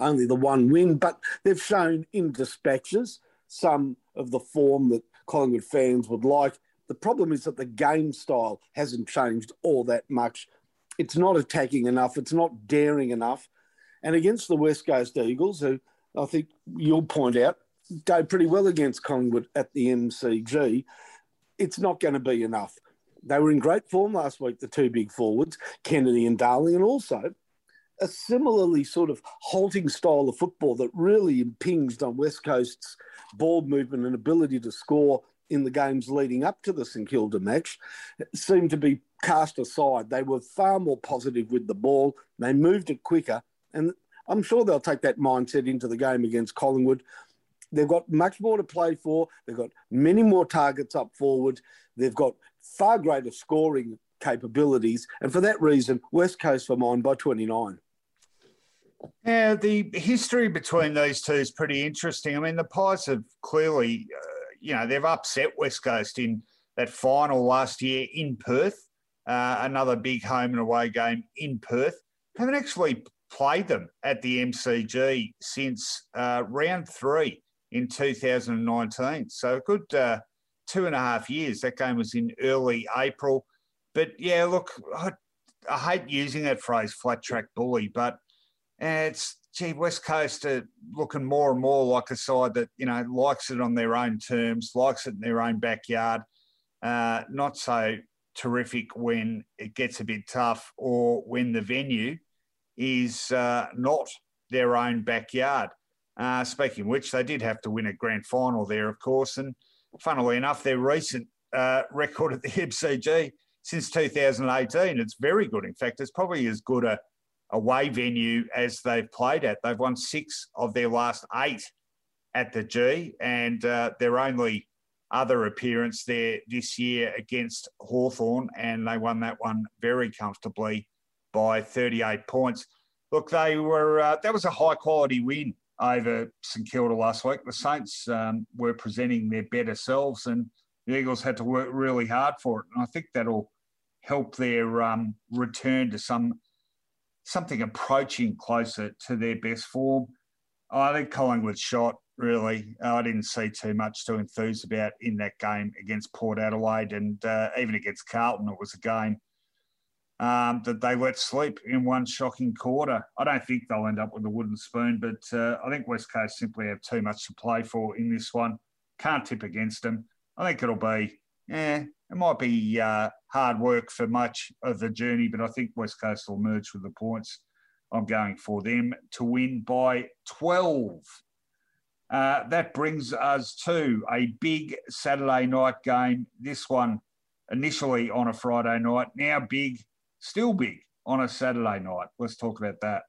only the one win, but they've shown in dispatches some of the form that Collingwood fans would like. The problem is that the game style hasn't changed all that much. It's not attacking enough, it's not daring enough. And against the West Coast Eagles, who I think you'll point out, go pretty well against Collingwood at the MCG, it's not going to be enough. They were in great form last week, the two big forwards, Kennedy and Darling, and also a similarly sort of halting style of football that really impinged on West Coast's ball movement and ability to score in the games leading up to the St Kilda match seemed to be cast aside. They were far more positive with the ball. They moved it quicker. And I'm sure they'll take that mindset into the game against Collingwood. They've got much more to play for. They've got many more targets up forward. They've got far greater scoring capabilities. And for that reason, West Coast for mine by 29. Yeah, the history between these two is pretty interesting. I mean, the Pies have clearly, uh, you know, they've upset West Coast in that final last year in Perth, uh, another big home and away game in Perth. Haven't actually played them at the MCG since uh, round three in 2019. So a good uh, two and a half years. That game was in early April. But yeah, look, I, I hate using that phrase, flat track bully, but and it's gee, West Coast are looking more and more like a side that you know likes it on their own terms, likes it in their own backyard. Uh, not so terrific when it gets a bit tough or when the venue is uh, not their own backyard. Uh, speaking which, they did have to win a grand final there, of course, and funnily enough, their recent uh, record at the MCG since 2018, it's very good. In fact, it's probably as good a away venue as they've played at. They've won six of their last eight at the G, and uh, their only other appearance there this year against Hawthorn, and they won that one very comfortably by 38 points. Look, they were uh, that was a high quality win over St Kilda last week. The Saints um, were presenting their better selves, and the Eagles had to work really hard for it. And I think that'll help their um, return to some something approaching closer to their best form. I think Collingwood shot really. I didn't see too much to enthuse about in that game against Port Adelaide, and uh, even against Carlton, it was a game um, that they let sleep in one shocking quarter. I don't think they'll end up with a wooden spoon, but uh, I think West Coast simply have too much to play for in this one. Can't tip against them. I think it'll be, yeah, it might be uh, hard work for much of the journey, but I think West Coast will merge with the points. I'm going for them to win by 12. Uh, that brings us to a big Saturday night game. This one initially on a Friday night, now big still big on a Saturday night. Let's talk about that.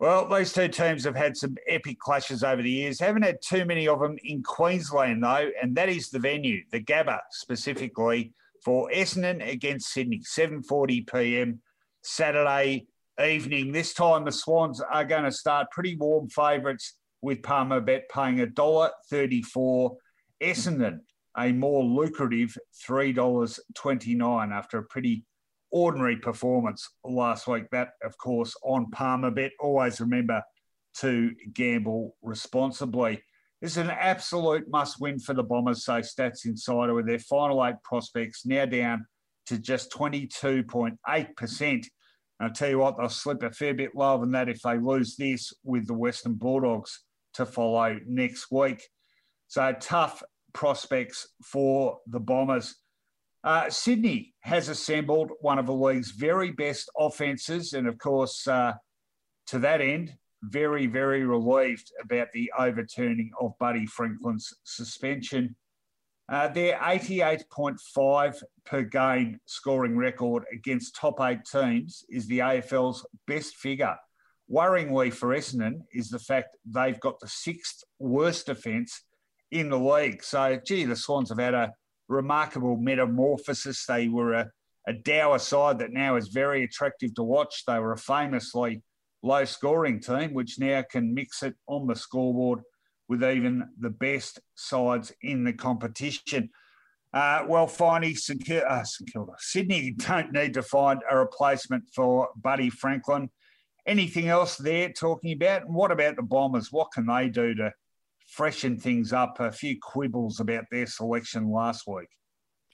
Well, these two teams have had some epic clashes over the years. Haven't had too many of them in Queensland, though, and that is the venue, the Gabba specifically, for Essendon against Sydney, 7.40 p.m. Saturday evening. This time the Swans are going to start pretty warm favourites with Palmer Bet paying $1.34. Essendon a more lucrative $3.29 after a pretty ordinary performance last week. That, of course, on Palmer Bet. Always remember to gamble responsibly. This is an absolute must win for the Bombers, say Stats Insider, with their final eight prospects now down to just 22.8%. I'll tell you what, they'll slip a fair bit lower than that if they lose this with the Western Bulldogs to follow next week. So tough prospects for the Bombers. Uh, Sydney has assembled one of the league's very best offences, and of course, uh, to that end, very, very relieved about the overturning of Buddy Franklin's suspension. Uh, their 88.5 per game scoring record against top eight teams is the AFL's best figure. Worryingly for Essendon is the fact they've got the sixth worst defence in the league. So, gee, the Swans have had a remarkable metamorphosis. They were a, a dour side that now is very attractive to watch. They were a famously low scoring team, which now can mix it on the scoreboard with even the best sides in the competition. Uh, well, finally, St. Kilda, uh, St. Kilda, Sydney don't need to find a replacement for Buddy Franklin. Anything else there talking about? And what about the Bombers? What can they do to freshen things up. A few quibbles about their selection last week.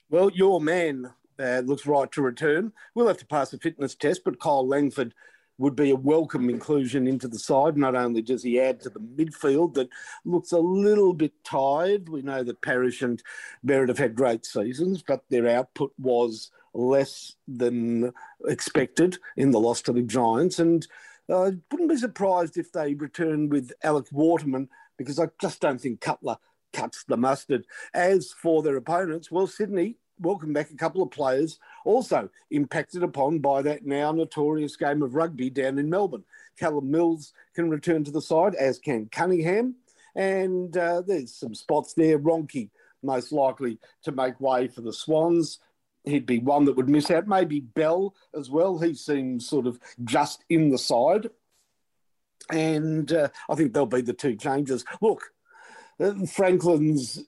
Well, your man uh, looks right to return. We'll have to pass a fitness test, but Kyle Langford would be a welcome inclusion into the side. Not only does he add to the midfield that looks a little bit tired. We know that Parish and Merrett have had great seasons, but their output was less than expected in the loss to the Giants. And I uh, wouldn't be surprised if they return with Alec Waterman because I just don't think Cutler cuts the mustard. As for their opponents, well, Sydney welcome back a couple of players also impacted upon by that now notorious game of rugby down in Melbourne. Callum Mills can return to the side, as can Cunningham. And uh, there's some spots there. Ronke most likely to make way for the Swans. He'd be one that would miss out. Maybe Bell as well. He seems sort of just in the side and uh, I think they'll be the two changes. Look, uh, Franklin's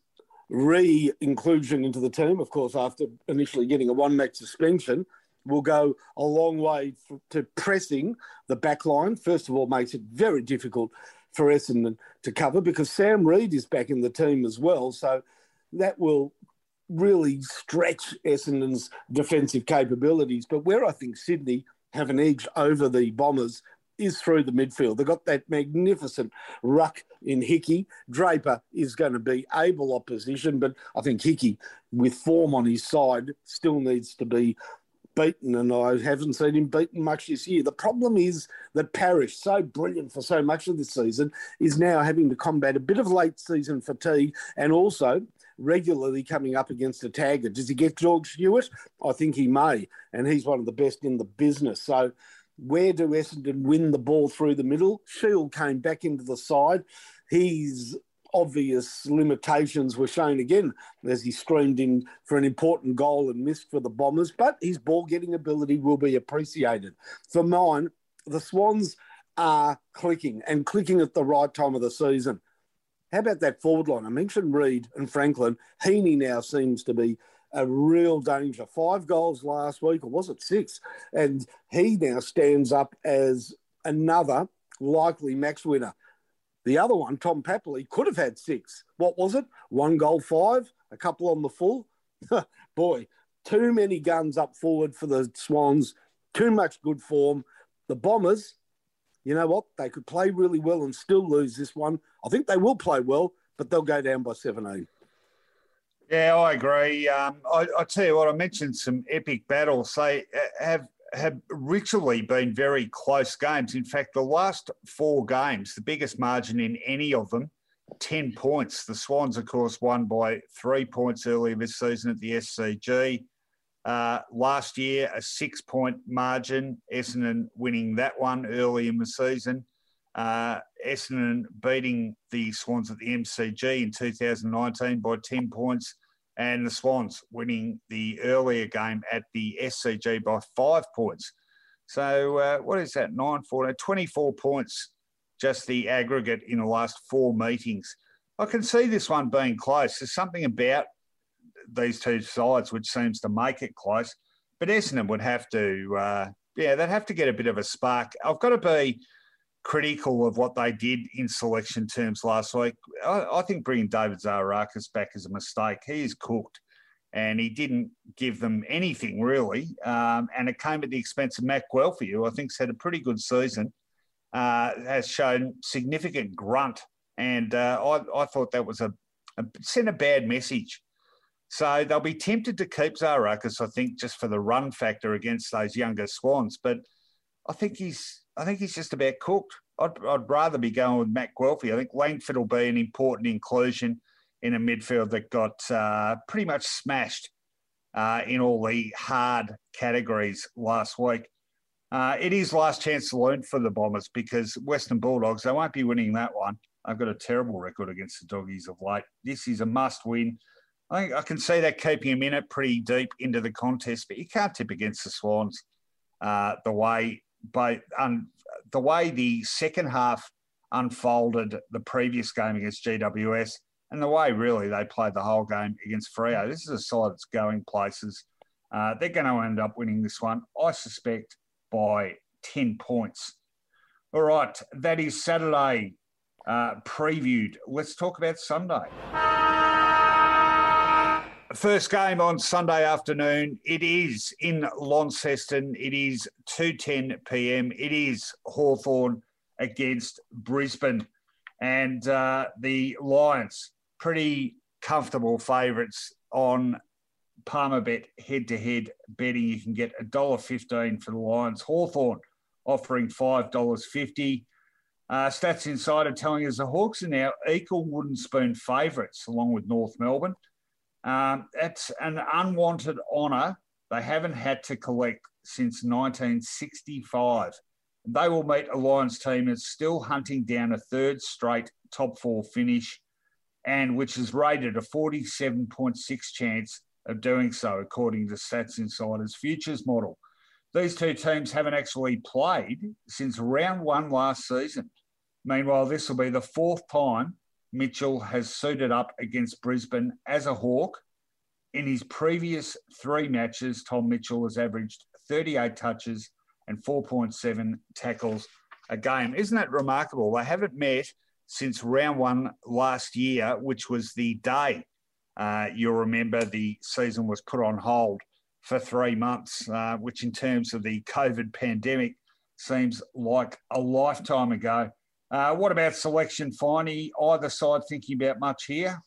re inclusion into the team, of course, after initially getting a one match suspension, will go a long way to pressing the back line. First of all, makes it very difficult for Essendon to cover because Sam Reid is back in the team as well. So that will really stretch Essendon's defensive capabilities. But where I think Sydney have an edge over the Bombers is through the midfield. They've got that magnificent ruck in Hickey. Draper is going to be able opposition, but I think Hickey, with form on his side, still needs to be beaten, and I haven't seen him beaten much this year. The problem is that Parish, so brilliant for so much of this season, is now having to combat a bit of late season fatigue and also regularly coming up against a tagger. Does he get George Stewart? I think he may, and he's one of the best in the business. So, where do Essendon win the ball through the middle? Shiel came back into the side. His obvious limitations were shown again as he screamed in for an important goal and missed for the Bombers, but his ball getting ability will be appreciated. For mine, the Swans are clicking and clicking at the right time of the season. How about that forward line? I mentioned Reid and Franklin. Heeney now seems to be a real danger. Five goals last week, or was it six? And he now stands up as another likely max winner. The other one, Tom Papley, could have had six. What was it? One goal, five, a couple on the full. Boy, too many guns up forward for the Swans, too much good form. The Bombers, you know what? They could play really well and still lose this one. I think they will play well, but they'll go down by 17. Yeah, I agree. Um, I, I, tell you what, I mentioned some epic battles. They have have ritually been very close games. In fact, the last four games, the biggest margin in any of them, 10 points. The Swans, of course, won by three points earlier this season at the SCG. Uh, last year, a six point margin, Essendon winning that one early in the season. Uh, Essendon beating the Swans at the MCG in 2019 by 10 points and the Swans winning the earlier game at the SCG by five points. So, uh, what is that? 9, 14, 24 points, just the aggregate in the last four meetings. I can see this one being close. There's something about these two sides which seems to make it close. But Essendon would have to, uh, yeah, they'd have to get a bit of a spark. I've got to be critical of what they did in selection terms last week. I, I think bringing David Zaharakis back is a mistake. He is cooked and he didn't give them anything really. Um, and it came at the expense of Matt Guelfi, who I think's had a pretty good season, uh, has shown significant grunt. And uh, I, I, thought that was a, a, sent a bad message. So they'll be tempted to keep Zaharakis, I think, just for the run factor against those younger Swans. But I think he's I think he's just about cooked. I'd, I'd rather be going with Matt Guelfi. I think Langford will be an important inclusion in a midfield that got uh, pretty much smashed uh, in all the hard categories last week. Uh, it is last chance to learn for the Bombers because Western Bulldogs, they won't be winning that one. I've got a terrible record against the Doggies of late. This is a must win. I think I can see that keeping him in it pretty deep into the contest, but you can't tip against the Swans uh, the way by um, the way the second half unfolded the previous game against GWS and the way really they played the whole game against Freo. This is a side that's going places. Uh, they're going to end up winning this one, I suspect, by 10 points. All right, that is Saturday uh, previewed. Let's talk about Sunday. First game on Sunday afternoon. It is in Launceston. It is 2.10 p.m. It is Hawthorn against Brisbane. And uh, the Lions, pretty comfortable favourites on Palmerbet head-to-head betting. You can get $1.15 for the Lions. Hawthorn offering $5.50. Uh, Stats Insider telling us the Hawks are now equal wooden spoon favourites along with North Melbourne. Um, it's an unwanted honour they haven't had to collect since 1965. They will meet a Lions team that's still hunting down a third straight top four finish, and which is rated a 47.6 chance of doing so, according to Stats Insider's futures model. These two teams haven't actually played since round one last season. Meanwhile, this will be the fourth time Mitchell has suited up against Brisbane as a Hawk. In his previous three matches, Tom Mitchell has averaged 38 touches and 4.7 tackles a game. Isn't that remarkable? They haven't met since round one last year, which was the day uh, you'll remember the season was put on hold for three months, uh, which in terms of the COVID pandemic seems like a lifetime ago. Uh, what about selection, Finey? Either side thinking about much here?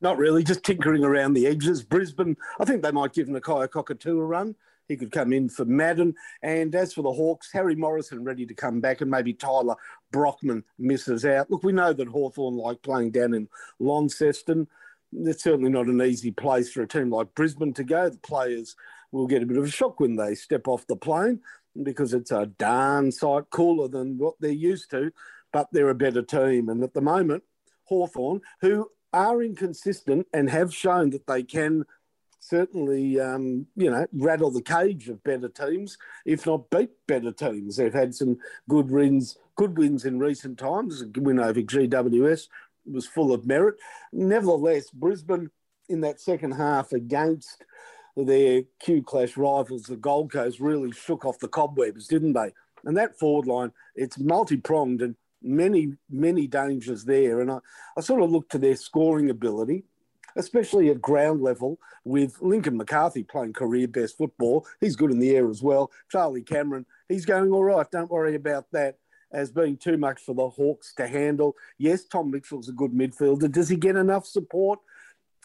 Not really, just tinkering around the edges. Brisbane, I think they might give Nakia Cockatoo a run. he could come in for Madden. And as for the Hawks, Harry Morrison ready to come back, and maybe Tyler Brockman misses out. Look, we know that Hawthorn like playing down in Launceston. It's certainly not an easy place for a team like Brisbane to go. The players will get a bit of a shock when they step off the plane because it's a darn sight cooler than what they're used to, but they're a better team. And at the moment, Hawthorn, who are inconsistent and have shown that they can certainly, um, you know, rattle the cage of better teams, if not beat better teams. They've had some good wins, good wins in recent times. A win over GWS was full of merit. Nevertheless, Brisbane in that second half against their Q Clash rivals, the Gold Coast, really shook off the cobwebs, didn't they? And that forward line, it's multi pronged and many, many dangers there. And I, I sort of look to their scoring ability, especially at ground level, with Lincoln McCarthy playing career best football. He's good in the air as well. Charlie Cameron, he's going all right. Don't worry about that as being too much for the Hawks to handle. Yes, Tom Mitchell's a good midfielder. Does he get enough support?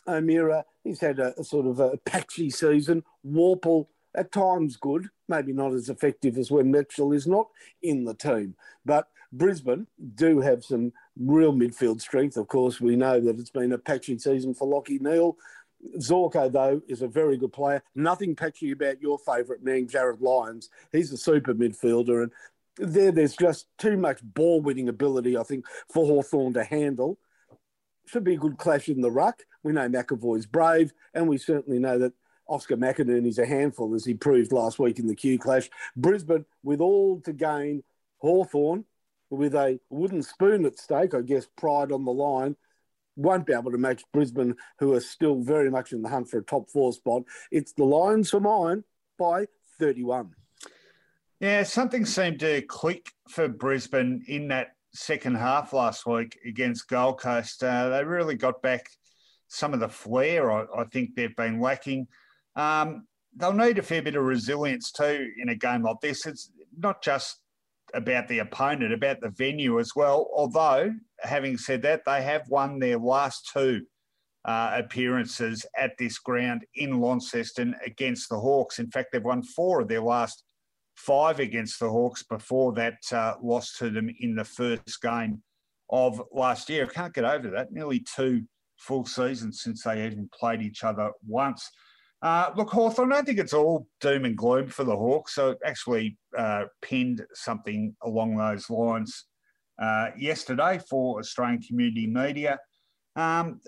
O'Meara, he's had a, a sort of a patchy season. Worpel, at times good, maybe not as effective as when Mitchell is not in the team. But Brisbane do have some real midfield strength. Of course, we know that it's been a patchy season for Lachie Neale. Zorko, though, is a very good player. Nothing patchy about your favourite man, Jarryd Lyons. He's a super midfielder. And there, there's just too much ball winning ability, I think, for Hawthorn to handle. Should be a good clash in the ruck. We know McEvoy's brave, and we certainly know that Oscar McInerney is a handful, as he proved last week in the Q clash. Brisbane, with all to gain, Hawthorn with a wooden spoon at stake, I guess, pride on the line, won't be able to match Brisbane, who are still very much in the hunt for a top four spot. It's the Lions for mine by 31. Yeah, something seemed to click for Brisbane in that second half last week against Gold Coast. Uh, they really got back some of the flair I, I think they've been lacking. Um, they'll need a fair bit of resilience too in a game like this. It's not just about the opponent, about the venue as well. Although, having said that, they have won their last two uh, appearances at this ground in Launceston against the Hawks. In fact, they've won four of their last five against the Hawks before that uh, loss to them in the first game of last year. I can't get over that. Nearly two full seasons since they even played each other once. Uh, look, Hawthorn, I think it's all doom and gloom for the Hawks. So actually uh, pinned something along those lines uh, yesterday for Australian community media. Um,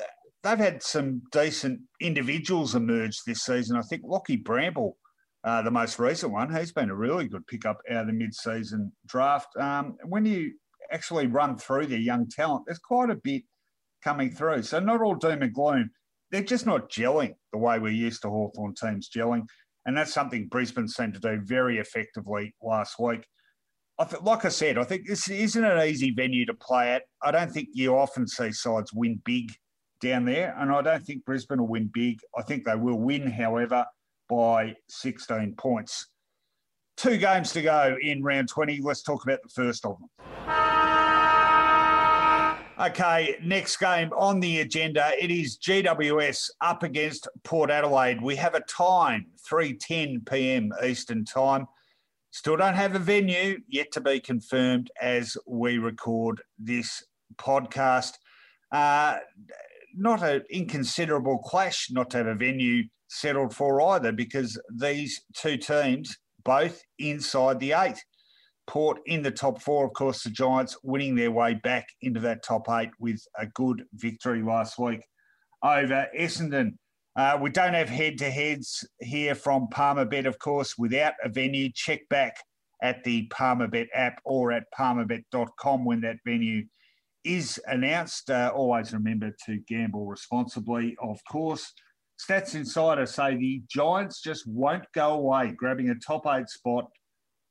they've had some decent individuals emerge this season. I think Lachie Bramble, uh, the most recent one, he's been a really good pickup out of the mid-season draft. Um, when you actually run through their young talent, there's quite a bit coming through. So not all doom and gloom they're just not gelling the way we're used to Hawthorn teams gelling. And that's something Brisbane seemed to do very effectively last week. I th- like I said, I think this isn't an easy venue to play at. I don't think you often see sides win big down there, and I don't think Brisbane will win big. I think they will win, however, by 16 points. Two games to go in round 20. Let's talk about the first of them. Okay, next game on the agenda. It is GWS up against Port Adelaide. We have a time, 3.10 p.m. Eastern Time. Still don't have a venue, yet to be confirmed as we record this podcast. Uh, not an inconsiderable clash not to have a venue settled for either, because these two teams both inside the eight. Port in the top four. Of course, the Giants winning their way back into that top eight with a good victory last week over Essendon. Uh, we don't have head to heads here from Palmerbet, of course, without a venue. Check back at the Palmerbet app or at palmerbet.com when that venue is announced. Uh, always remember to gamble responsibly, of course. Stats Insider say the Giants just won't go away, grabbing a top eight spot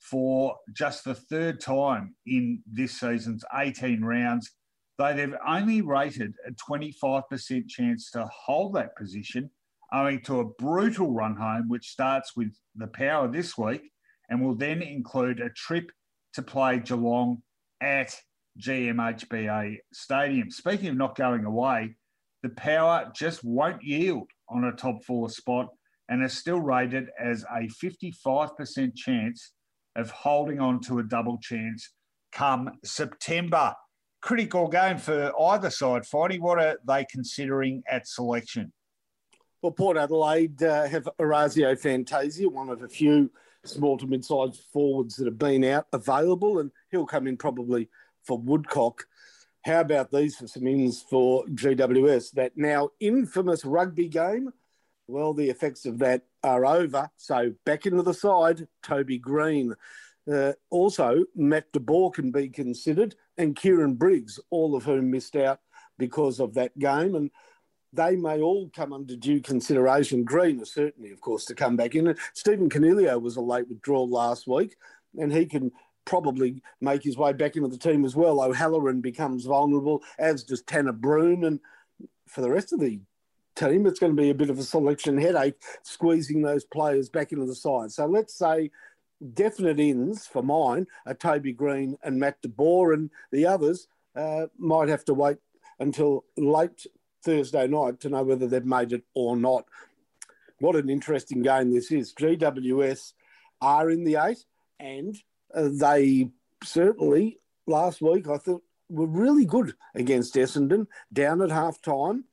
for just the third time in this season's 18 rounds, though they've only rated a 25% chance to hold that position, owing to a brutal run home, which starts with the power this week and will then include a trip to play Geelong at GMHBA Stadium. Speaking of not going away, the power just won't yield on a top four spot and is still rated as a 55% chance of holding on to a double chance come September. Critical game for either side, Finey. What are they considering at selection? Well, Port Adelaide uh, have Orazio Fantasia, one of a few small to mid-sized forwards that have been out available, and he'll come in probably for Woodcock. How about these for some ins for GWS? That now infamous rugby game. Well, the effects of that are over. So back into the side, Toby Green. Uh, also, Matt de Boer can be considered, and Kieran Briggs, all of whom missed out because of that game. And they may all come under due consideration. Green is certainly, of course, to come back in. Stephen Coniglio was a late withdrawal last week, and he can probably make his way back into the team as well. O'Halloran becomes vulnerable, as does Tanner Bruhn. And for the rest of the team, it's going to be a bit of a selection headache squeezing those players back into the side. So let's say definite ins for mine are Toby Green and Matt de Boer, and the others uh, might have to wait until late Thursday night to know whether they've made it or not. What an interesting game this is. GWS are in the eight, and uh, they certainly last week I thought were really good against Essendon down at half time.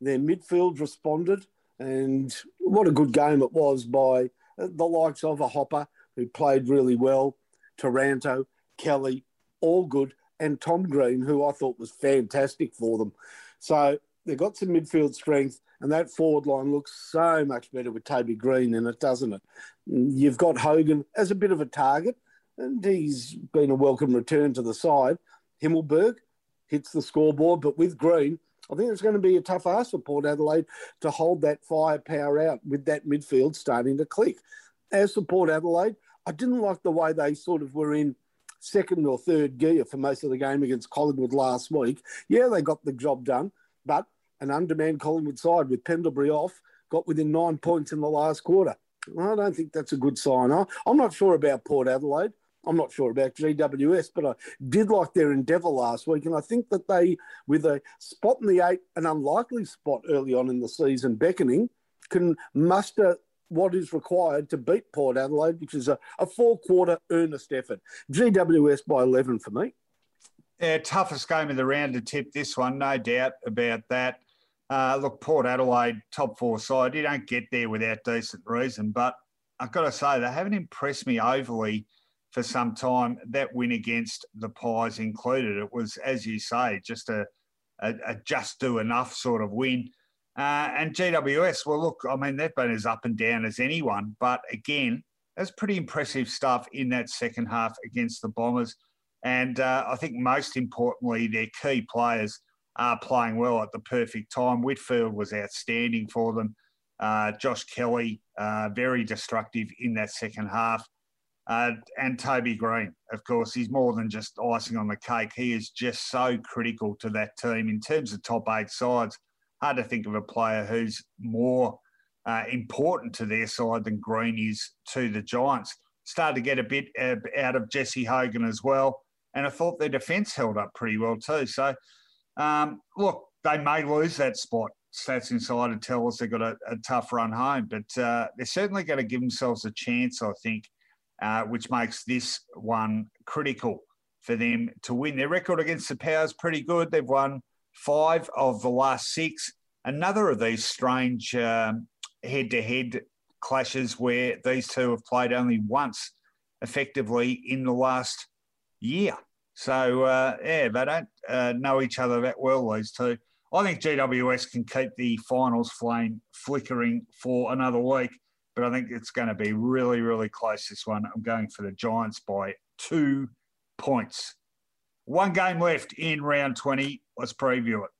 Their midfield responded, and what a good game it was by uh, the likes of a Hopper who played really well, Taranto, Kelly, all good, and Tom Green, who I thought was fantastic for them. So they've got some midfield strength, and that forward line looks so much better with Toby Green in it, doesn't it? You've got Hogan as a bit of a target, and he's been a welcome return to the side. Himmelberg hits the scoreboard, but with Green, I think it's going to be a tough ask for Port Adelaide to hold that firepower out with that midfield starting to click. As for Port Adelaide, I didn't like the way they sort of were in second or third gear for most of the game against Collingwood last week. Yeah, they got the job done, but an undermanned Collingwood side with Pendlebury off got within nine points in the last quarter. I don't think that's a good sign. I'm not sure about Port Adelaide. I'm not sure about GWS, but I did like their endeavour last week. And I think that they, with a spot in the eight, an unlikely spot early on in the season beckoning, can muster what is required to beat Port Adelaide, which is a, a four quarter earnest effort. GWS by 11 for me. Yeah, toughest game of the round to tip this one, no doubt about that. Uh, look, Port Adelaide, top four side, you don't get there without decent reason. But I've got to say, they haven't impressed me overly for some time. That win against the Pies included. It was, as you say, just a, a, a just do enough sort of win. Uh, and GWS, well, look, I mean, they've been as up and down as anyone. But again, that's pretty impressive stuff in that second half against the Bombers. And uh, I think most importantly, their key players are playing well at the perfect time. Whitfield was outstanding for them. Uh, Josh Kelly, uh, very destructive in that second half. Uh, and Toby Green, of course, he's more than just icing on the cake. He is just so critical to that team in terms of top eight sides hard to think of a player who's more uh, important to their side than Green is to the Giants. Started to get a bit uh, out of Jesse Hogan as well, and I thought their defence held up pretty well too. So, um, look, they may lose that spot. Stats Insider tell us they've got a, a tough run home, but uh, they're certainly going to give themselves a chance, I think, uh, which makes this one critical for them to win. Their record against the Powers pretty good. They've won five of the last six. Another of these strange head to head clashes where these two have played only once effectively in the last year. So, uh, yeah, they don't uh, know each other that well, these two. I think GWS can keep the finals flame flickering for another week, but I think it's going to be really, really close this one. I'm going for the Giants by two points. One game left in round 20. Let's preview it.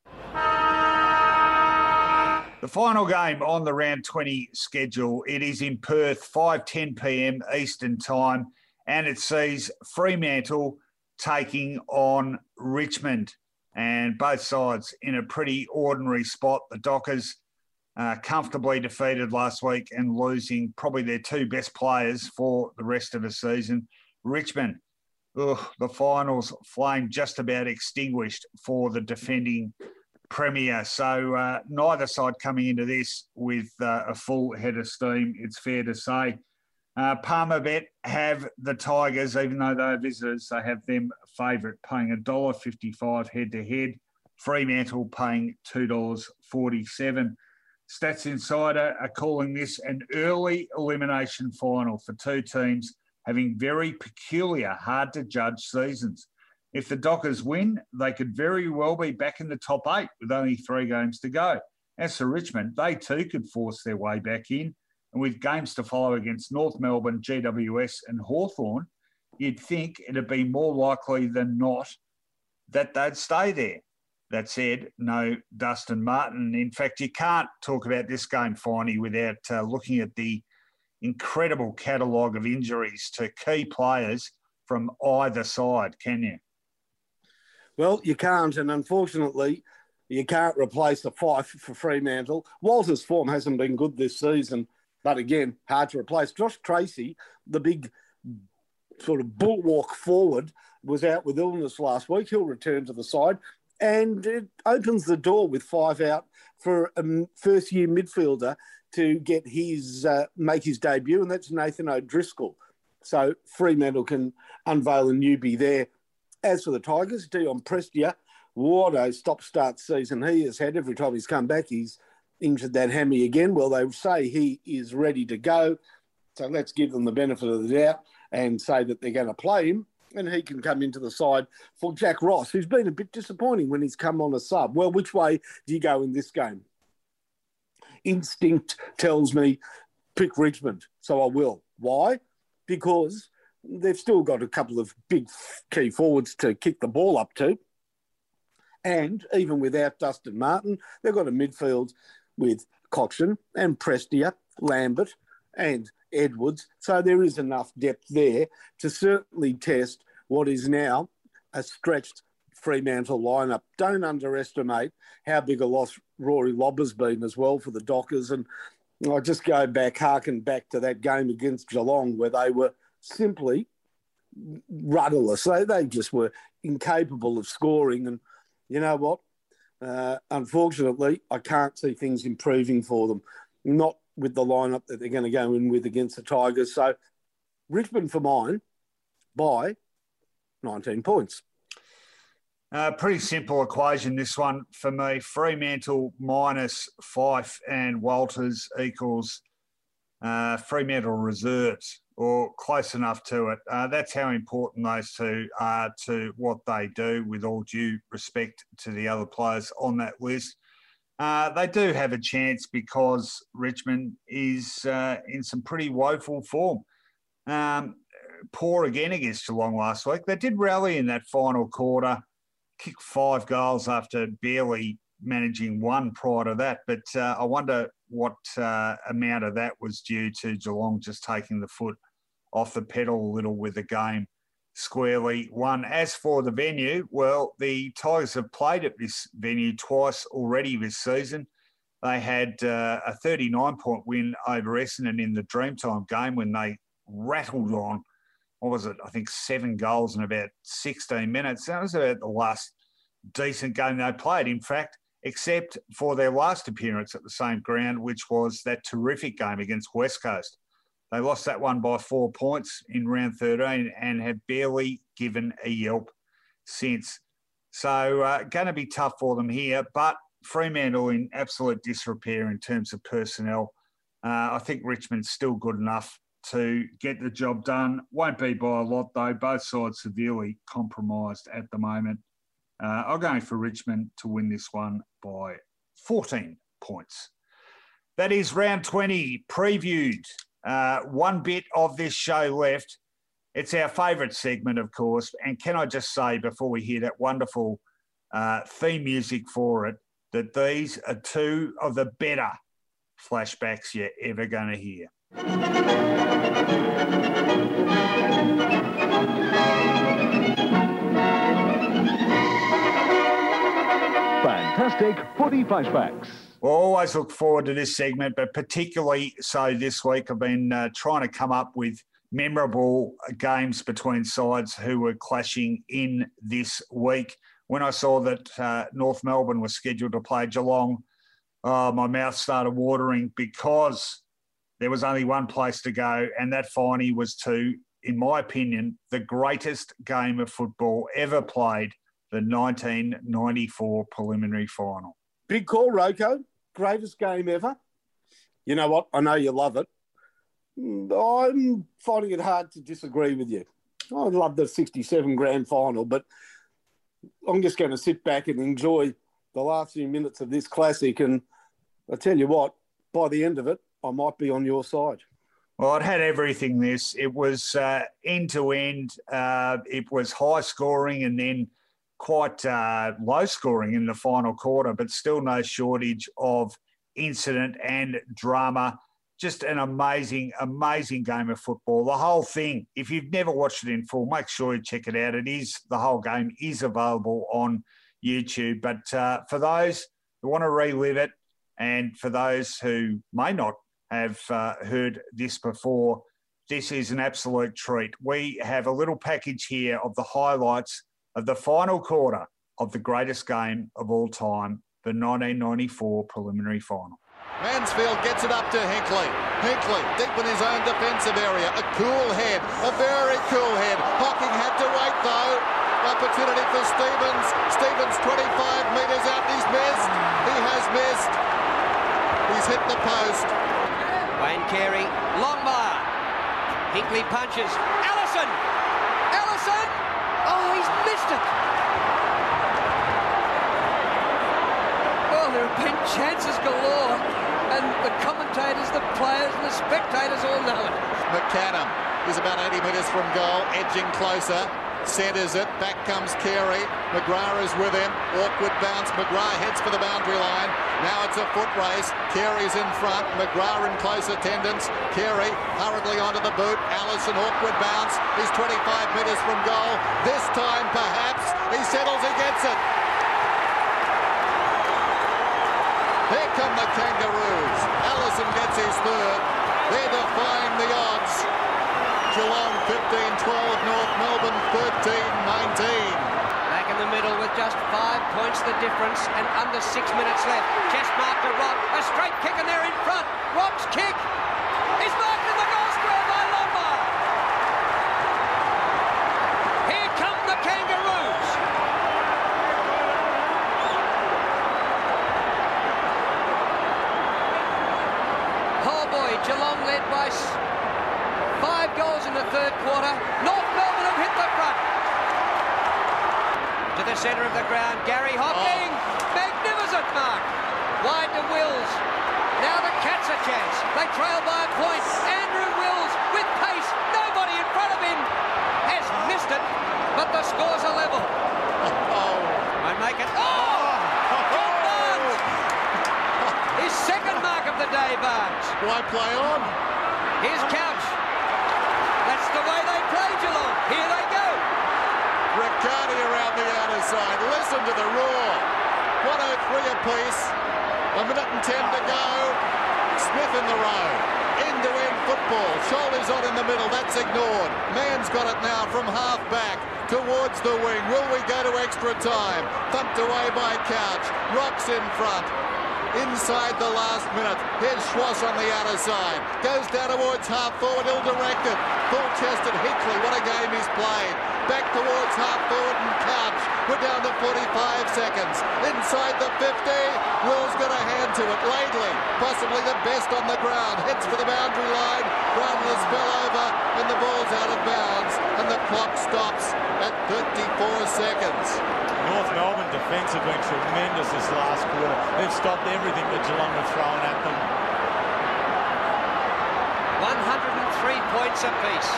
The final game on the round 20 schedule, it is in Perth, 5:10 p.m. Eastern Time, and it sees Fremantle taking on Richmond, and both sides in a pretty ordinary spot. The Dockers uh, comfortably defeated last week and losing probably their two best players for the rest of the season. Richmond ugh, the finals flame just about extinguished for the defending Premier. So uh, neither side coming into this with uh, a full head of steam, it's fair to say. Uh, Palmerbet have the Tigers, even though they're visitors, they have them favourite, paying $1.55 head to head. Fremantle paying $2.47. Stats Insider are calling this an early elimination final for two teams having very peculiar, hard to judge seasons. If the Dockers win, they could very well be back in the top eight with only three games to go. As for Richmond, they too could force their way back in. And with games to follow against North Melbourne, GWS, and Hawthorn, you'd think it'd be more likely than not that they'd stay there. That said, no Dustin Martin. In fact, you can't talk about this game, Finey, without uh, looking at the incredible catalogue of injuries to key players from either side, can you? Well, you can't, and unfortunately, you can't replace the five for Fremantle. Walter's form hasn't been good this season, but again, hard to replace. Josh Treacy, the big sort of bulwark forward, was out with illness last week. He'll return to the side, and it opens the door with five out for a first year midfielder to get his uh, make his debut, and that's Nathan O'Driscoll. So Fremantle can unveil a newbie there. As for the Tigers, Dion Prestia, what a stop-start season he has had. Every time he's come back, he's injured that hammy again. Well, they say he is ready to go. So let's give them the benefit of the doubt and say that they're going to play him and he can come into the side for Jack Ross, who's been a bit disappointing when he's come on a sub. Well, which way do you go in this game? instinct tells me pick Richmond, so I will. Why? Because they've still got a couple of big key forwards to kick the ball up to. And even without Dustin Martin, they've got a midfield with Cotchin and Prestia, Lambert, and Edwards. So there is enough depth there to certainly test what is now a stretched Fremantle lineup. Don't underestimate how big a loss Rory Lobb has been as well for the Dockers. And I just go back, harken back to that game against Geelong where they were simply rudderless. They, they just were incapable of scoring. And you know what? Uh, unfortunately, I can't see things improving for them. Not with the lineup that they're going to go in with against the Tigers. So Richmond for mine by 19 points. Uh, pretty simple equation, this one for me. Fremantle minus Fyfe and Walters equals uh, Fremantle reserves or close enough to it. Uh, that's how important those two are to what they do, with all due respect to the other players on that list. Uh, they do have a chance because Richmond is uh, in some pretty woeful form. Um, poor again against Geelong last week. They did rally in that final quarter kicked five goals after barely managing one prior to that. But uh, I wonder what uh, amount of that was due to Geelong just taking the foot off the pedal a little with the game squarely won. As for the venue, well, the Tigers have played at this venue twice already this season. They had uh, a 39 point win over Essendon in the Dreamtime game when they rattled on what was it? I think seven goals in about 16 minutes. That was about the last decent game they played, in fact, except for their last appearance at the same ground, which was that terrific game against West Coast. They lost that one by four points in round 13 and have barely given a yelp since. So, uh, going to be tough for them here, but Fremantle in absolute disrepair in terms of personnel. Uh, I think Richmond's still good enough to get the job done. Won't be by a lot, though. Both sides severely compromised at the moment. Uh, I'm going for Richmond to win this one by 14 points. That is round 20 previewed. Uh, one bit of this show left. It's our favourite segment, of course. And can I just say, before we hear that wonderful uh, theme music for it, that these are two of the better flashbacks you're ever going to hear. Fantastic footy flashbacks. We'll always look forward to this segment, but particularly so this week. I've been uh, trying to come up with memorable games between sides who were clashing in this week. when I saw that uh, North Melbourne was scheduled to play Geelong, uh, my mouth started watering because there was only one place to go, and that finally was to, in my opinion, the greatest game of football ever played, the 1994 preliminary final. Big call, RoCo. Greatest game ever. You know what? I know you love it. I'm finding it hard to disagree with you. I love the 67 grand final, but I'm just going to sit back and enjoy the last few minutes of this classic. And I tell you what, by the end of it, I might be on your side. Well, it had everything. This it was uh, end to end. Uh, it was high scoring and then quite uh, low scoring in the final quarter, but still no shortage of incident and drama. Just an amazing, amazing game of football. The whole thing. If you've never watched it in full, make sure you check it out. It is the whole game is available on YouTube. But uh, for those who want to relive it, and for those who may not have uh, heard this before, this is an absolute treat. We have a little package here of the highlights of the final quarter of the greatest game of all time, the 1994 preliminary final. Mansfield gets it up to Hinkley. Hinkley deep in his own defensive area. A cool head, a very cool head. Hocking had to wait though. Opportunity for Stevens. Stevens 25 metres out. He's missed. He has missed. He's hit the post. Wayne Carey, Longmire. Hinkley punches. Allison! Allison! He's missed it. Well, there have been chances galore, and the commentators, the players, and the spectators all know it. McAdam is about 80 metres from goal, edging closer centres it. Back comes Carey. McGrath is with him. Awkward bounce. McGrath heads for the boundary line. Now it's a foot race. Carey's in front. McGrath in close attendance. Carey hurriedly onto the boot. Allison awkward bounce. He's 25 metres from goal. This time, perhaps, he settles. He gets it. Here come the Kangaroos. Allison gets his third. They're defying the odds. Geelong 15-12, North Melbourne 13-19. Back in the middle with just five points the difference and under six minutes left. Chest mark to Rock. A straight kick and they're in front. Rock's kick is marked in the goal square by Lombard. Here come the Kangaroos. Oh boy, Geelong led by five goals in the third quarter. North Melbourne have hit the front. To the centre of the ground, Gary Hocking. Oh. Magnificent mark. Wide to Wills. Now the Cats a chance. They trail by a point. Andrew Wills with pace. Nobody in front of him. Has missed it, but the scores are level. Oh, won't make it. Oh! John oh! Barnes! His second mark of the day, Barnes. Why play on? Here's Couch. That's the way they play Geelong. Here they go. Riccardi around side. Listen to the roar. 103 apiece. A minute and 10 to go. Smith in the row. End-to-end football. Shoulders on in the middle. That's ignored. Man's got it now from half back towards the wing. Will we go to extra time? Thumped away by Couch. Rocks in front inside the last minute. Here's Schwass on the outer side. Goes down towards half forward, ill-directed. Full-chested Hinkley. What a game he's played. Back towards half forward and Couch. We're down to 45 seconds. Inside the 50. Will's got a hand to it. Laidley, possibly the best on the ground. Heads for the boundary line. Run the spell over and the ball's out of bounds. And the clock stops at 34 seconds. North Melbourne defence have been tremendous this last quarter. They've stopped everything that Geelong were throwing at them. 103 points apiece.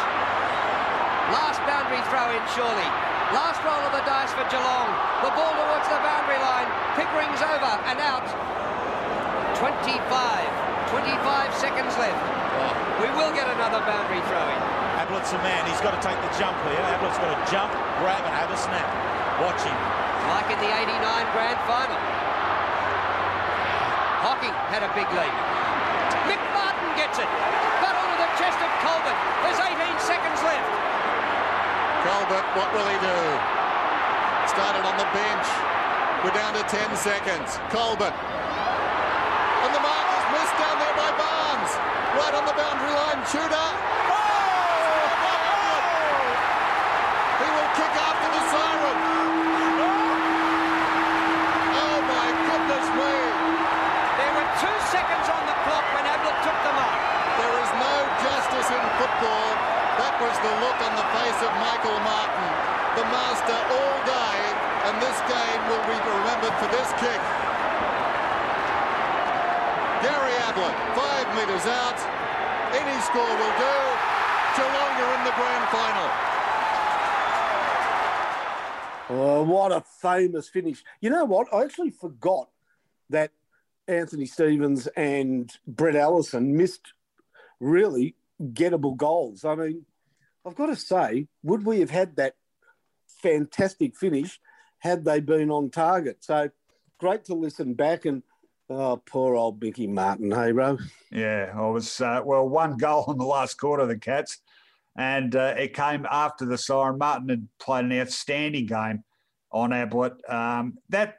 Last boundary throw in, surely. Last roll of the dice for Geelong. The ball towards the boundary line. Pickering's over and out. 25. 25 seconds left. We will get another boundary throw in. Ablett's a man. He's got to take the jump here. Ablett's got to jump, grab and have a snap. Watch him. Like in the 89 grand final. Hocking had a big lead. Mick Martin gets it. But onto the chest of Colbert. There's 18 seconds left. Colbert, what will he do? started on the bench. We're down to 10 seconds. Colbert. And the mark is missed down there by Barnes. Right on the boundary line. Tudor. He will kick after the siren. Oh my goodness me. There were two seconds on the clock when Ablett took the mark. There is no justice in football. Was the look on the face of Michael Martin, the master all day, and this game will be remembered for this kick. Gary Ablett, five metres out. Any score will do. Geelong are in the grand final. Oh, what a famous finish. You know what? I actually forgot that Anthony Stevens and Brett Allison missed really gettable goals. I mean, I've got to say, would we have had that fantastic finish had they been on target? So great to listen back and oh, poor old Mickey Martin, hey, bro. Yeah, I was uh, well one goal in the last quarter of the Cats, and uh, it came after the siren. Martin had played an outstanding game on Ablett. Um, that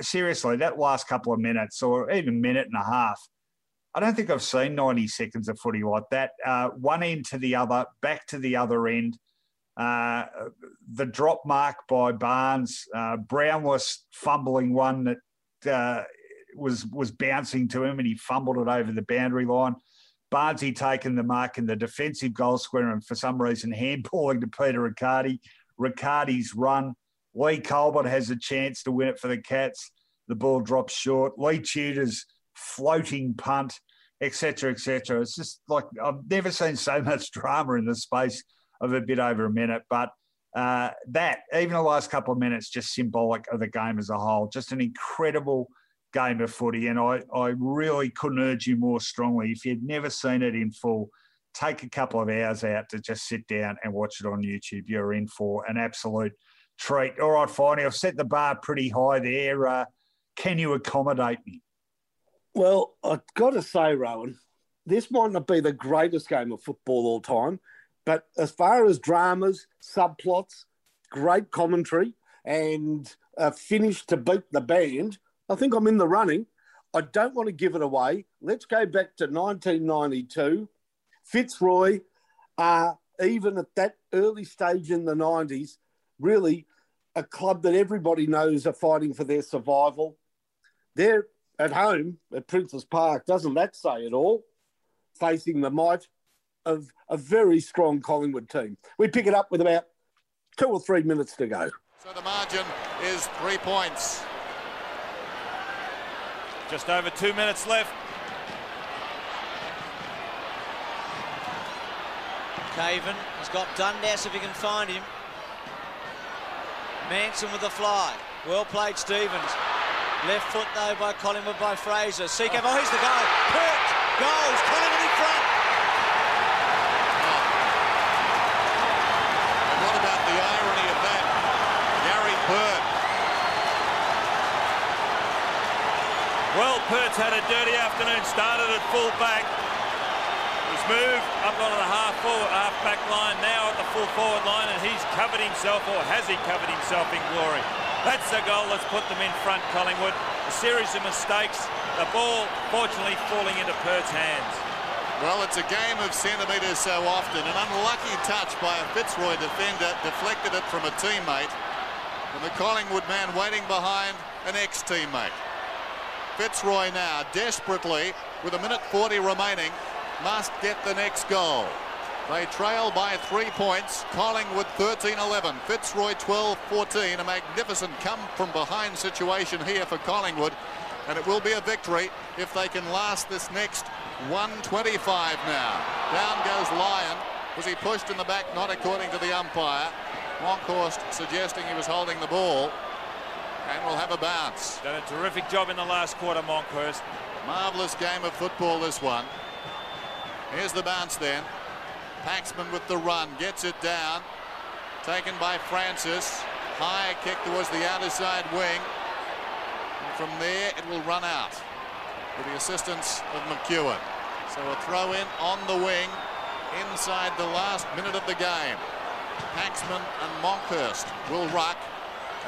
seriously, that last couple of minutes or even minute and a half, I don't think I've seen ninety seconds of footy like that. Uh, one end to the other, back to the other end. Uh, the drop mark by Barnes, uh, Brownless fumbling one that uh, was was bouncing to him and he fumbled it over the boundary line. Barnesy taking the mark in the defensive goal square and for some reason handballing to Peter Riccardi. Riccardi's run. Leigh Colbert has a chance to win it for the Cats. The ball drops short. Leigh Tudor's floating punt, etc., etc. It's just like I've never seen so much drama in the space of a bit over a minute. But uh, that, even the last couple of minutes, just symbolic of the game as a whole. Just an incredible game of footy. And I, I really couldn't urge you more strongly. If you'd never seen it in full, take a couple of hours out to just sit down and watch it on YouTube. You're in for an absolute treat. All right, finally, I've set the bar pretty high there. Uh, can you accommodate me? Well, I've got to say, Rohan, this might not be the greatest game of football all time, but as far as dramas, subplots, great commentary, and a finish to beat the band, I think I'm in the running. I don't want to give it away. Let's go back to 1992. Fitzroy, uh, even at that early stage in the 90s, really a club that everybody knows are fighting for their survival. They're at home at Princes Park. Doesn't that say it all? Facing the might of a very strong Collingwood team. We pick it up with about two or three minutes to go. So the margin is three points. Just over two minutes left. Caven has got Dundas if he can find him. Manson with the fly. Well played, Stevens. Left foot though by Collingwood by Fraser. Seacap, oh, here's the goal. Pert goals. Collingwood in front. And what about the irony of that? Gary Pert. Well, Pert's had a dirty afternoon. Started at full back. He's moved up onto the half forward, half back line, now at the full forward line, and he's covered himself, or has he covered himself in glory? That's the goal that's put them in front, Collingwood. A series of mistakes. The ball, fortunately, falling into Pert's hands. Well, it's a game of centimetres so often. An unlucky touch by a Fitzroy defender deflected it from a teammate. And the Collingwood man waiting behind an ex-teammate. Fitzroy now desperately, with a minute 40 remaining, must get the next goal. They trail by three points. Collingwood 13-11. Fitzroy 12-14. A magnificent come from behind situation here for Collingwood. And it will be a victory if they can last this next 125 now. Down goes Lyon. Was he pushed in the back? Not according to the umpire. Monkhorst suggesting he was holding the ball. And we'll have a bounce. Done a terrific job in the last quarter, Monkhorst. Marvellous game of football, this one. Here's the bounce then. Paxman with the run, gets it down. Taken by Francis. High kick towards the outer side wing. And from there, it will run out with the assistance of McEwen. So a throw in on the wing inside the last minute of the game. Paxman and Monkhorst will ruck.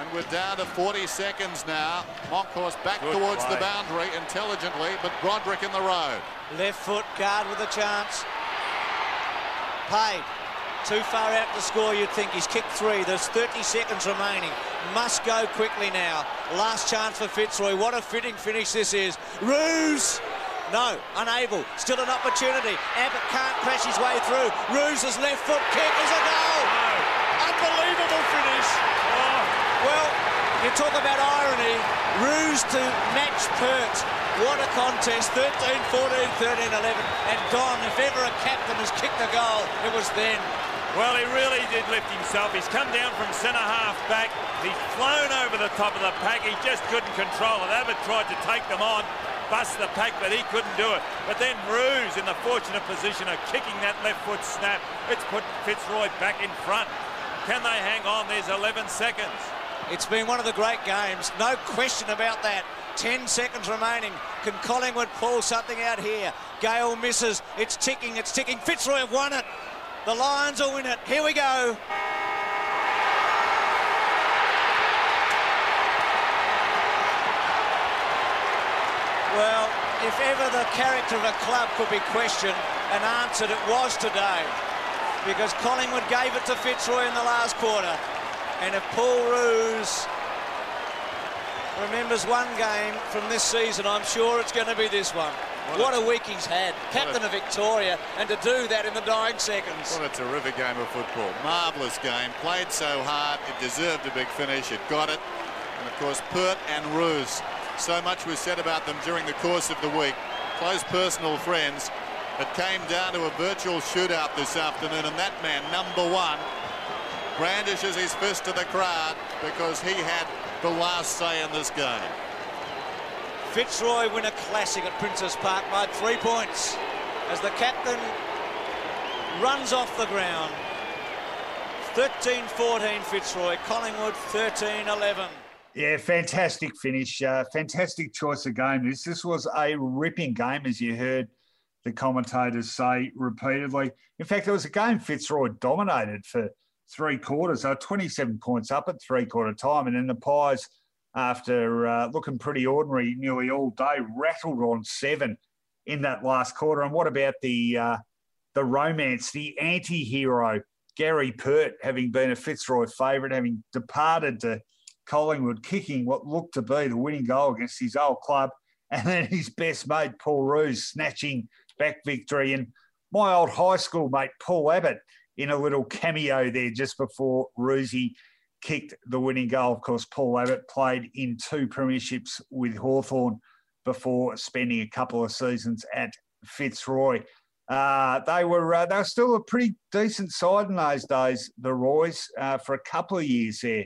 And we're down to 40 seconds now. Monkhorst back Good towards play. the boundary intelligently, but Broderick in the road. Left foot guard with a chance. Paid. Too far out to score, you'd think. He's kicked three. There's 30 seconds remaining. Must go quickly now. Last chance for Fitzroy. What a fitting finish this is. Roos! No, unable. Still an opportunity. Abbott can't crash his way through. Roos's left foot kick is a goal! Unbelievable finish. Oh. Well, you talk about irony. Roos to match Pert. What a contest. 13, 14, 13, 11. And gone. if ever a captain has kicked a goal, it was then. Well, he really did lift himself. He's come down from centre half back. He's flown over the top of the pack. He just couldn't control it. Abbott tried to take them on, bust the pack, but he couldn't do it. But then Roos in the fortunate position of kicking that left foot snap. It's put Fitzroy back in front. Can they hang on? There's 11 seconds. It's been one of the great games. No question about that. 10 seconds remaining. Can Collingwood pull something out here? Gale misses. It's ticking. It's ticking. Fitzroy have won it. The Lions will win it. Here we go. Well, if ever the character of a club could be questioned and answered, it was today. Because Collingwood gave it to Fitzroy in the last quarter. And if Paul Roos remembers one game from this season, I'm sure it's going to be this one. What a week he's had. Captain of Victoria, and to do that in the dying seconds. What a terrific game of football. Marvellous game. Played so hard. It deserved a big finish. It got it. And of course, Pert and Roos. So much was said about them during the course of the week. Close personal friends. It came down to a virtual shootout this afternoon, and that man, number one, brandishes his fist to the crowd because he had the last say in this game. Fitzroy win a classic at Princes Park by three points as the captain runs off the ground. 13-14 Fitzroy, Collingwood 13-11. Yeah, fantastic finish. Uh, fantastic choice of game. This this was a ripping game, as you heard the commentators say repeatedly. In fact, it was a game Fitzroy dominated for three quarters. They were 27 points up at three quarter time, and then the Pies, after uh, looking pretty ordinary nearly all day, rattled on seven in that last quarter. And what about the uh, the romance, the anti-hero, Gary Pert, having been a Fitzroy favourite, having departed to Collingwood, kicking what looked to be the winning goal against his old club, and then his best mate Paul Roos snatching back victory, and my old high school mate Paul Abbott in a little cameo there just before Roosy kicked the winning goal. Of course, Paul Abbott played in two premierships with Hawthorn before spending a couple of seasons at Fitzroy. Uh, they were uh, they were still a pretty decent side in those days, the Roys, uh, for a couple of years there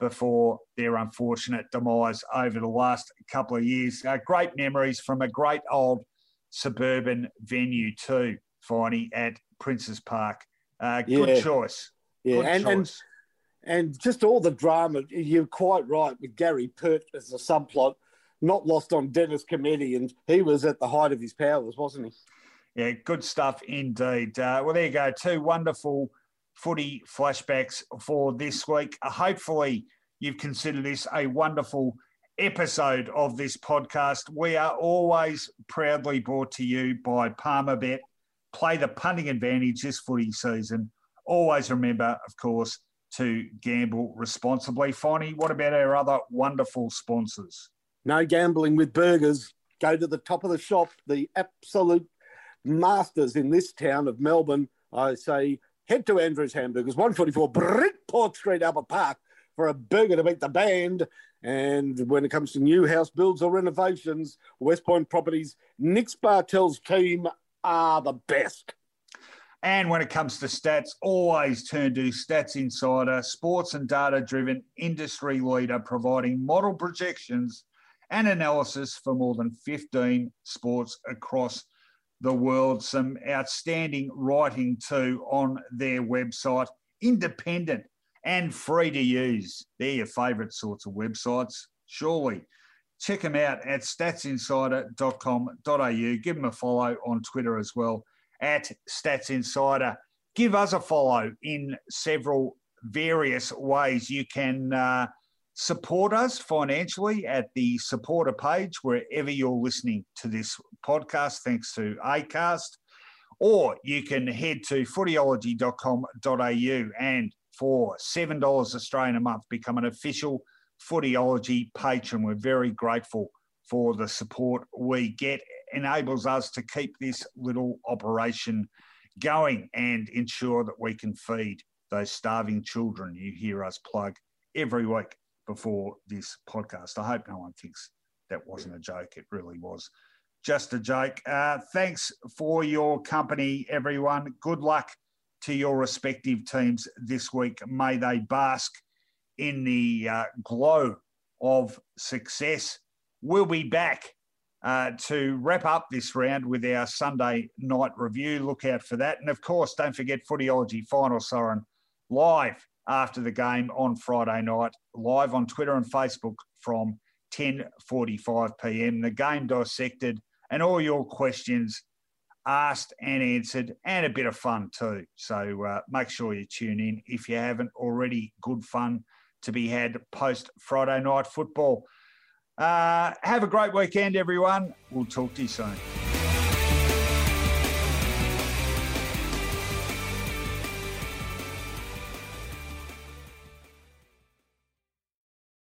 before their unfortunate demise over the last couple of years. Uh, great memories from a great old suburban venue too, Finey, at Princes Park. Uh, good Yeah. choice. Yeah, Good and, and choice. and just all the drama. You're quite right with Gary Pert as a subplot, not lost on Dennis Cometti, and he was at the height of his powers, wasn't he? Yeah, good stuff indeed. Uh, well, there you go. Two wonderful footy flashbacks for this week. Uh, hopefully, you've considered this a wonderful episode of this podcast. We are always proudly brought to you by PalmerBet. Play the punting advantage this footy season. Always remember, of course, to gamble responsibly. Finey, what about our other wonderful sponsors? No gambling with burgers. Go to the top of the shop, the absolute masters in this town of Melbourne. I say head to Andrews Hamburgers, 144 Bridport Street, Albert Park, for a burger to beat the band. And when it comes to new house builds or renovations, West Point Properties, Nick Bartell's team are the best. And when it comes to stats, always turn to Stats Insider, sports and data driven industry leader providing model projections and analysis for more than 15 sports across the world. Some outstanding writing too on their website, independent and free to use. They're your favourite sorts of websites, surely. Check them out at statsinsider.com.au. Give them a follow on Twitter as well at Stats Insider. Give us a follow in several various ways. You can uh, support us financially at the supporter page wherever you're listening to this podcast, thanks to Acast. Or you can head to footyology.com.au and for $7 Australian a month, become an official Footyology patron. We're very grateful for the support we get. Enables us to keep this little operation going and ensure that we can feed those starving children you hear us plug every week before this podcast. I hope no one thinks that wasn't a joke. It really was just a joke. Uh, thanks for your company, everyone. Good luck to your respective teams this week. May they bask in the uh, glow of success. We'll be back uh, to wrap up this round with our Sunday night review. Look out for that. And of course, don't forget Footyology Final Siren live after the game on Friday night, live on Twitter and Facebook from 10.45 p.m. The game dissected and all your questions asked and answered and a bit of fun too. So uh, make sure you tune in if you haven't already. Good fun to be had post Friday night football. Uh, have a great weekend, everyone. We'll talk to you soon.